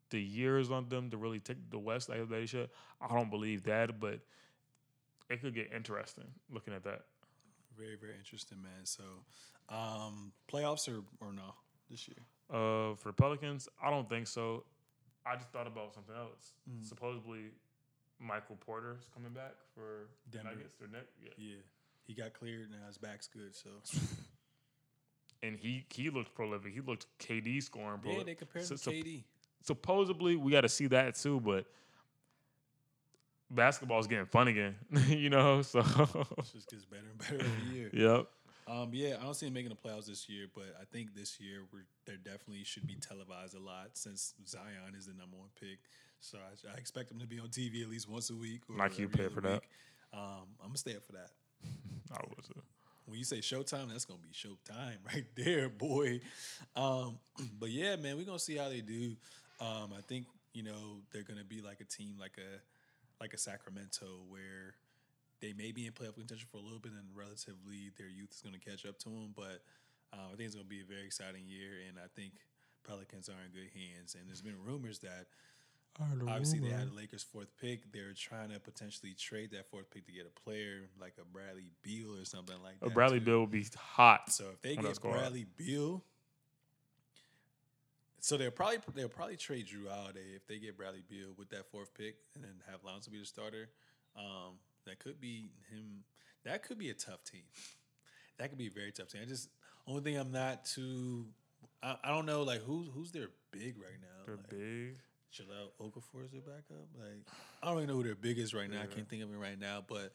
the years on them to really take the West like they should? I don't believe that, but it could get interesting looking at that. Very, very interesting, man. So, um, playoffs or, or no this year? Uh, for Pelicans, I don't think so. I just thought about something else. Mm. Supposedly, Michael Porter is coming back for Denver. Nuggets or Nick. Yeah. Yeah. He got cleared. Now his back's good. So, and he he looked prolific. He looked KD scoring. yeah, they compared So- him to KD. supposedly we got to see that too, but basketball's getting fun again, you know. So, It just gets better and better every year. yep. Um, yeah, I don't see him making the playoffs this year, but I think this year we're there definitely should be televised a lot since Zion is the number one pick. So I, I expect him to be on TV at least once a week. Or Like you pay for that. Um, I'm gonna stay up for that. I was. Uh, When you say Showtime, that's gonna be Showtime right there, boy. Um, but yeah, man, we're gonna see how they do. Um, I think you know they're gonna be like a team, like a like a Sacramento, where they may be in playoff contention for a little bit, and relatively their youth is gonna catch up to them. But uh, I think it's gonna be a very exciting year, and I think Pelicans are in good hands. And there's been rumors that obviously they had the Lakers' fourth pick. They're trying to potentially trade that fourth pick to get a player like a Bradley Beal or something like that. Uh, Bradley too. Bill would be hot. So if they get. Bradley Beal, so they'll probably they'll probably trade Jrue Holiday if they get Bradley Beal with that fourth pick and then have Lonzo be the starter. Um, that could be him. That could be a tough team. That could be a very tough team. I just only thing I'm not too. I, I don't know like who's who's their big right now. They're Like, big. Jahlil Okafor is their backup. Like I don't even know who their big is right now. I can't think of it right now, but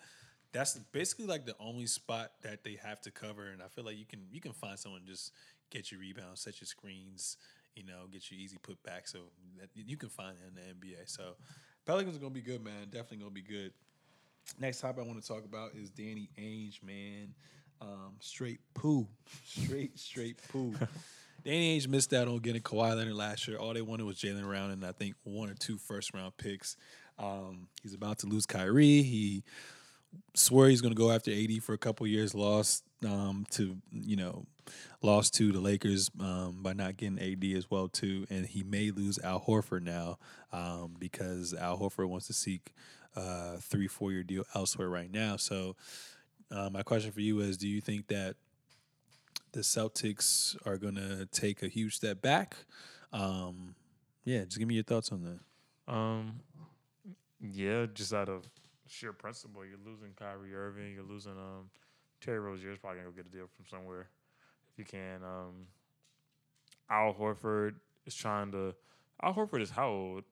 that's basically like the only spot that they have to cover. And I feel like you can you can find someone just get your rebounds, set your screens, you know, get you easy put back. So that, you can find it in the NBA. So Pelicans are gonna be good, man. Definitely gonna be good. Next topic I want to talk about is Danny Ainge, man. Um, straight poo, straight straight poo. Danny Ainge missed out on getting Kawhi Leonard last year. All they wanted was Jaylen Brown and I think one or two first round picks. Um, he's about to lose Kyrie. He swore he's going to go after AD for a couple years. Lost um, to you know, lost to the Lakers um, by not getting AD as well too, and he may lose Al Horford now um, because Al Horford wants to seek a three four year deal elsewhere right now. So uh, my question for you is: Do you think that the Celtics are going to take a huge step back? Um, yeah, just give me your thoughts on that. Um, yeah, just out of sheer principle, you're losing Kyrie Irving, you're losing um Terry Rozier is probably gonna go get a deal from somewhere if you can. Um, Al Horford is trying to. Al Horford is how old?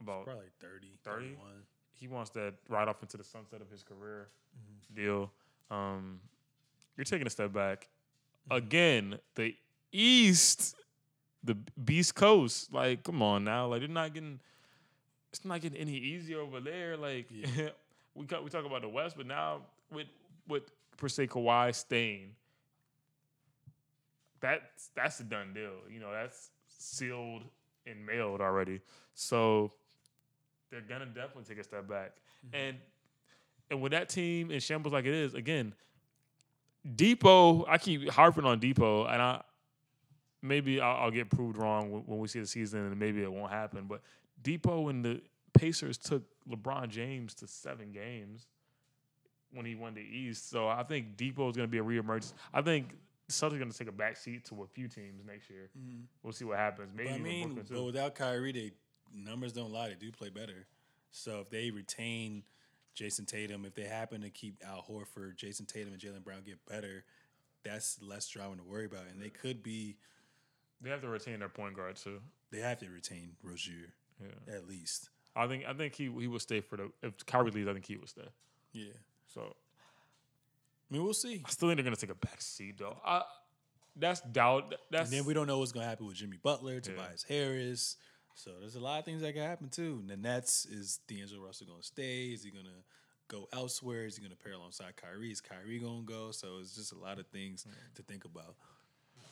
About Probably 30, 30? 31. he wants that right off into the sunset of his career Mm-hmm. deal. Um, you're taking a step back again. The East, the Beast Coast, like come on now, like they're not getting. It's not getting any easier over there. Like Yeah. we we talk about the West, but now with with per se Kawhi staying, that's that's a done deal. You know that's sealed and mailed already. So they're gonna definitely take a step back. Mm-hmm. And and with that team in shambles like it is, again, Dipo. I keep harping on Dipo, and I maybe I'll, I'll get proved wrong when, when we see the season, and maybe it won't happen. But Dipo and the Pacers took LeBron James to seven games when he won the East. So I think Dipo is going to be a reemergence. I think Celtics are going to take a back seat to a few teams next year. Mm-hmm. We'll see what happens. Maybe But I mean, but without Kyrie, they numbers don't lie. They do play better. So if they retain Jayson Tatum, if they happen to keep Al Horford, Jayson Tatum, and Jaylen Brown get better, that's less drama to worry about. And they could be. They have to retain their point guard too. They have to retain Rozier Yeah. at least. I think I think he he will stay for the if Kyrie leaves, I think he will stay. Yeah. So I mean, we'll see. I still think they're gonna take a back seat though. I, that's doubt. That's And then we don't know what's going to happen with Jimmy Butler, Tobias Harris. So there's a lot of things that can happen too. And the Nets is D'Angelo Russell going to stay? Is he going to go elsewhere? Is he gonna pair alongside Kyrie? Is Kyrie gonna go? So it's just a lot of things to think about.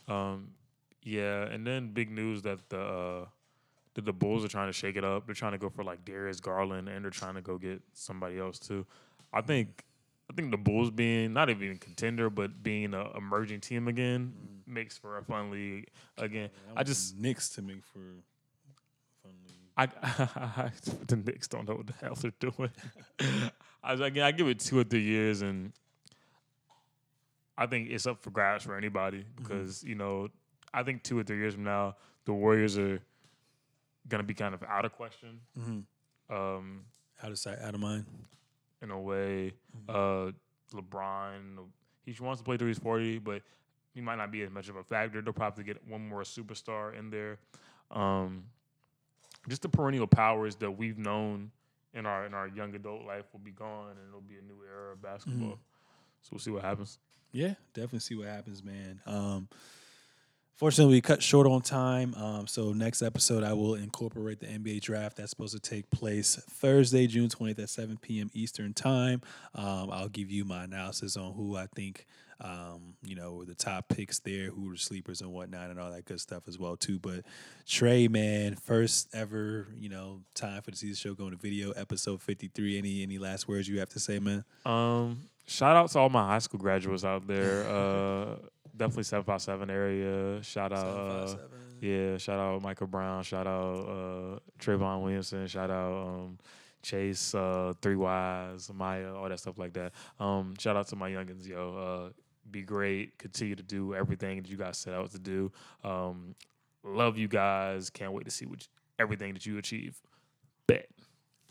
Um, yeah, and then big news that the uh, that the Bulls are trying to shake it up. They're trying to go for like Darius Garland, and they're trying to go get somebody else too. I think I think the Bulls being not even a contender, but being an emerging team again makes for a fun league again. I just Knicks to make for league. I, the Knicks don't know what the hell they're doing. I was again, I give it two or three years, and I think it's up for grabs for anybody because you know I think two or three years from now the Warriors are gonna be kind of out of question. Um, Out of sight, out of mind. in a way, uh, LeBron he wants to play till he's forty, but he might not be as much of a factor. They'll probably get one more superstar in there. Um, just the perennial powers that we've known in our in our young adult life will be gone, and it'll be a new era of basketball. So we'll see what happens. Yeah, definitely see what happens, man. Um, fortunately, we cut short on time. Um, so next episode, I will incorporate the NBA draft. That's supposed to take place Thursday, June twentieth at seven p.m. Eastern time. Um, I'll give you my analysis on who I think, um, you know, the top picks there, who were sleepers and whatnot, and all that good stuff as well too. But Tre, man, first ever, you know, time for the Seezus Show going to video, episode fifty three. Any any last words you have to say, man? Um, shout out to all my high school graduates out there. Uh, definitely seven five seven area. Shout out. Uh, Yeah, shout out Michael Brown, shout out uh, Trayvon Williamson, shout out um, Chase, uh, Three Wise, Maya, all that stuff like that. Um, shout out to my youngins, yo. Uh, be great. Continue to do everything that you guys set out to do. Um, love you guys. Can't wait to see what everything that you achieve. Bet.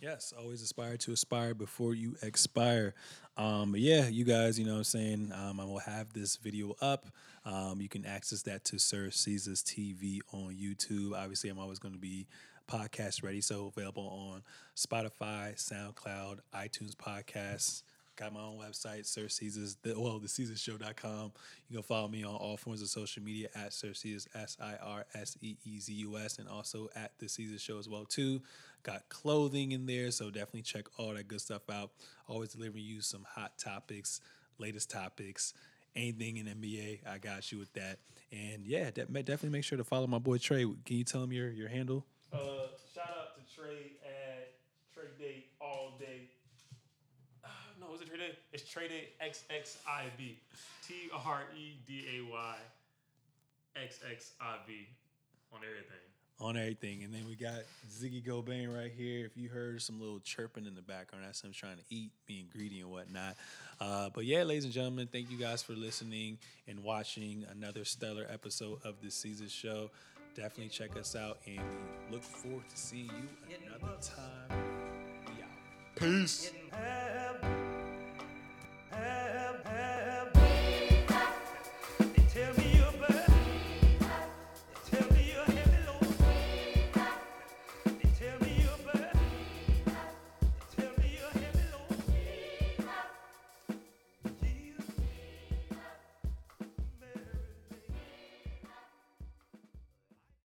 Yes, always aspire to aspire before you expire. Um, but yeah, you guys, you know what I'm saying? Um, I will have this video up. Um, you can access that to Sir Seezus TV on YouTube. Obviously, I'm always going to be podcast ready, so available on Spotify, SoundCloud, iTunes podcasts. Got my own website, Sir Seezus, the, well, theseezusshow.com. You can follow me on all forms of social media at Sir Seezus, S I R S E E Z U S, and also at The Seezus Show as well, too. Got clothing in there, so definitely check all that good stuff out. Always delivering you some hot topics, latest topics, anything in NBA. I got you with that. And yeah, de- definitely make sure to follow my boy Tre. Can you tell him your, your handle? Uh, shout out to Tre at Tre Day all day. Uh, no, is it Day? It's Tre Day XXIV. T R E D A Y XXIV on everything. on everything. And then we got Ziggy Gobain right here. If you heard some little chirping in the background, that's him trying to eat, being greedy and whatnot. Uh, but yeah, ladies and gentlemen, thank you guys for listening and watching another stellar episode of the Seezus Show. Definitely check us out, and we look forward to seeing you another time. We out. Peace. Getting high. have, have.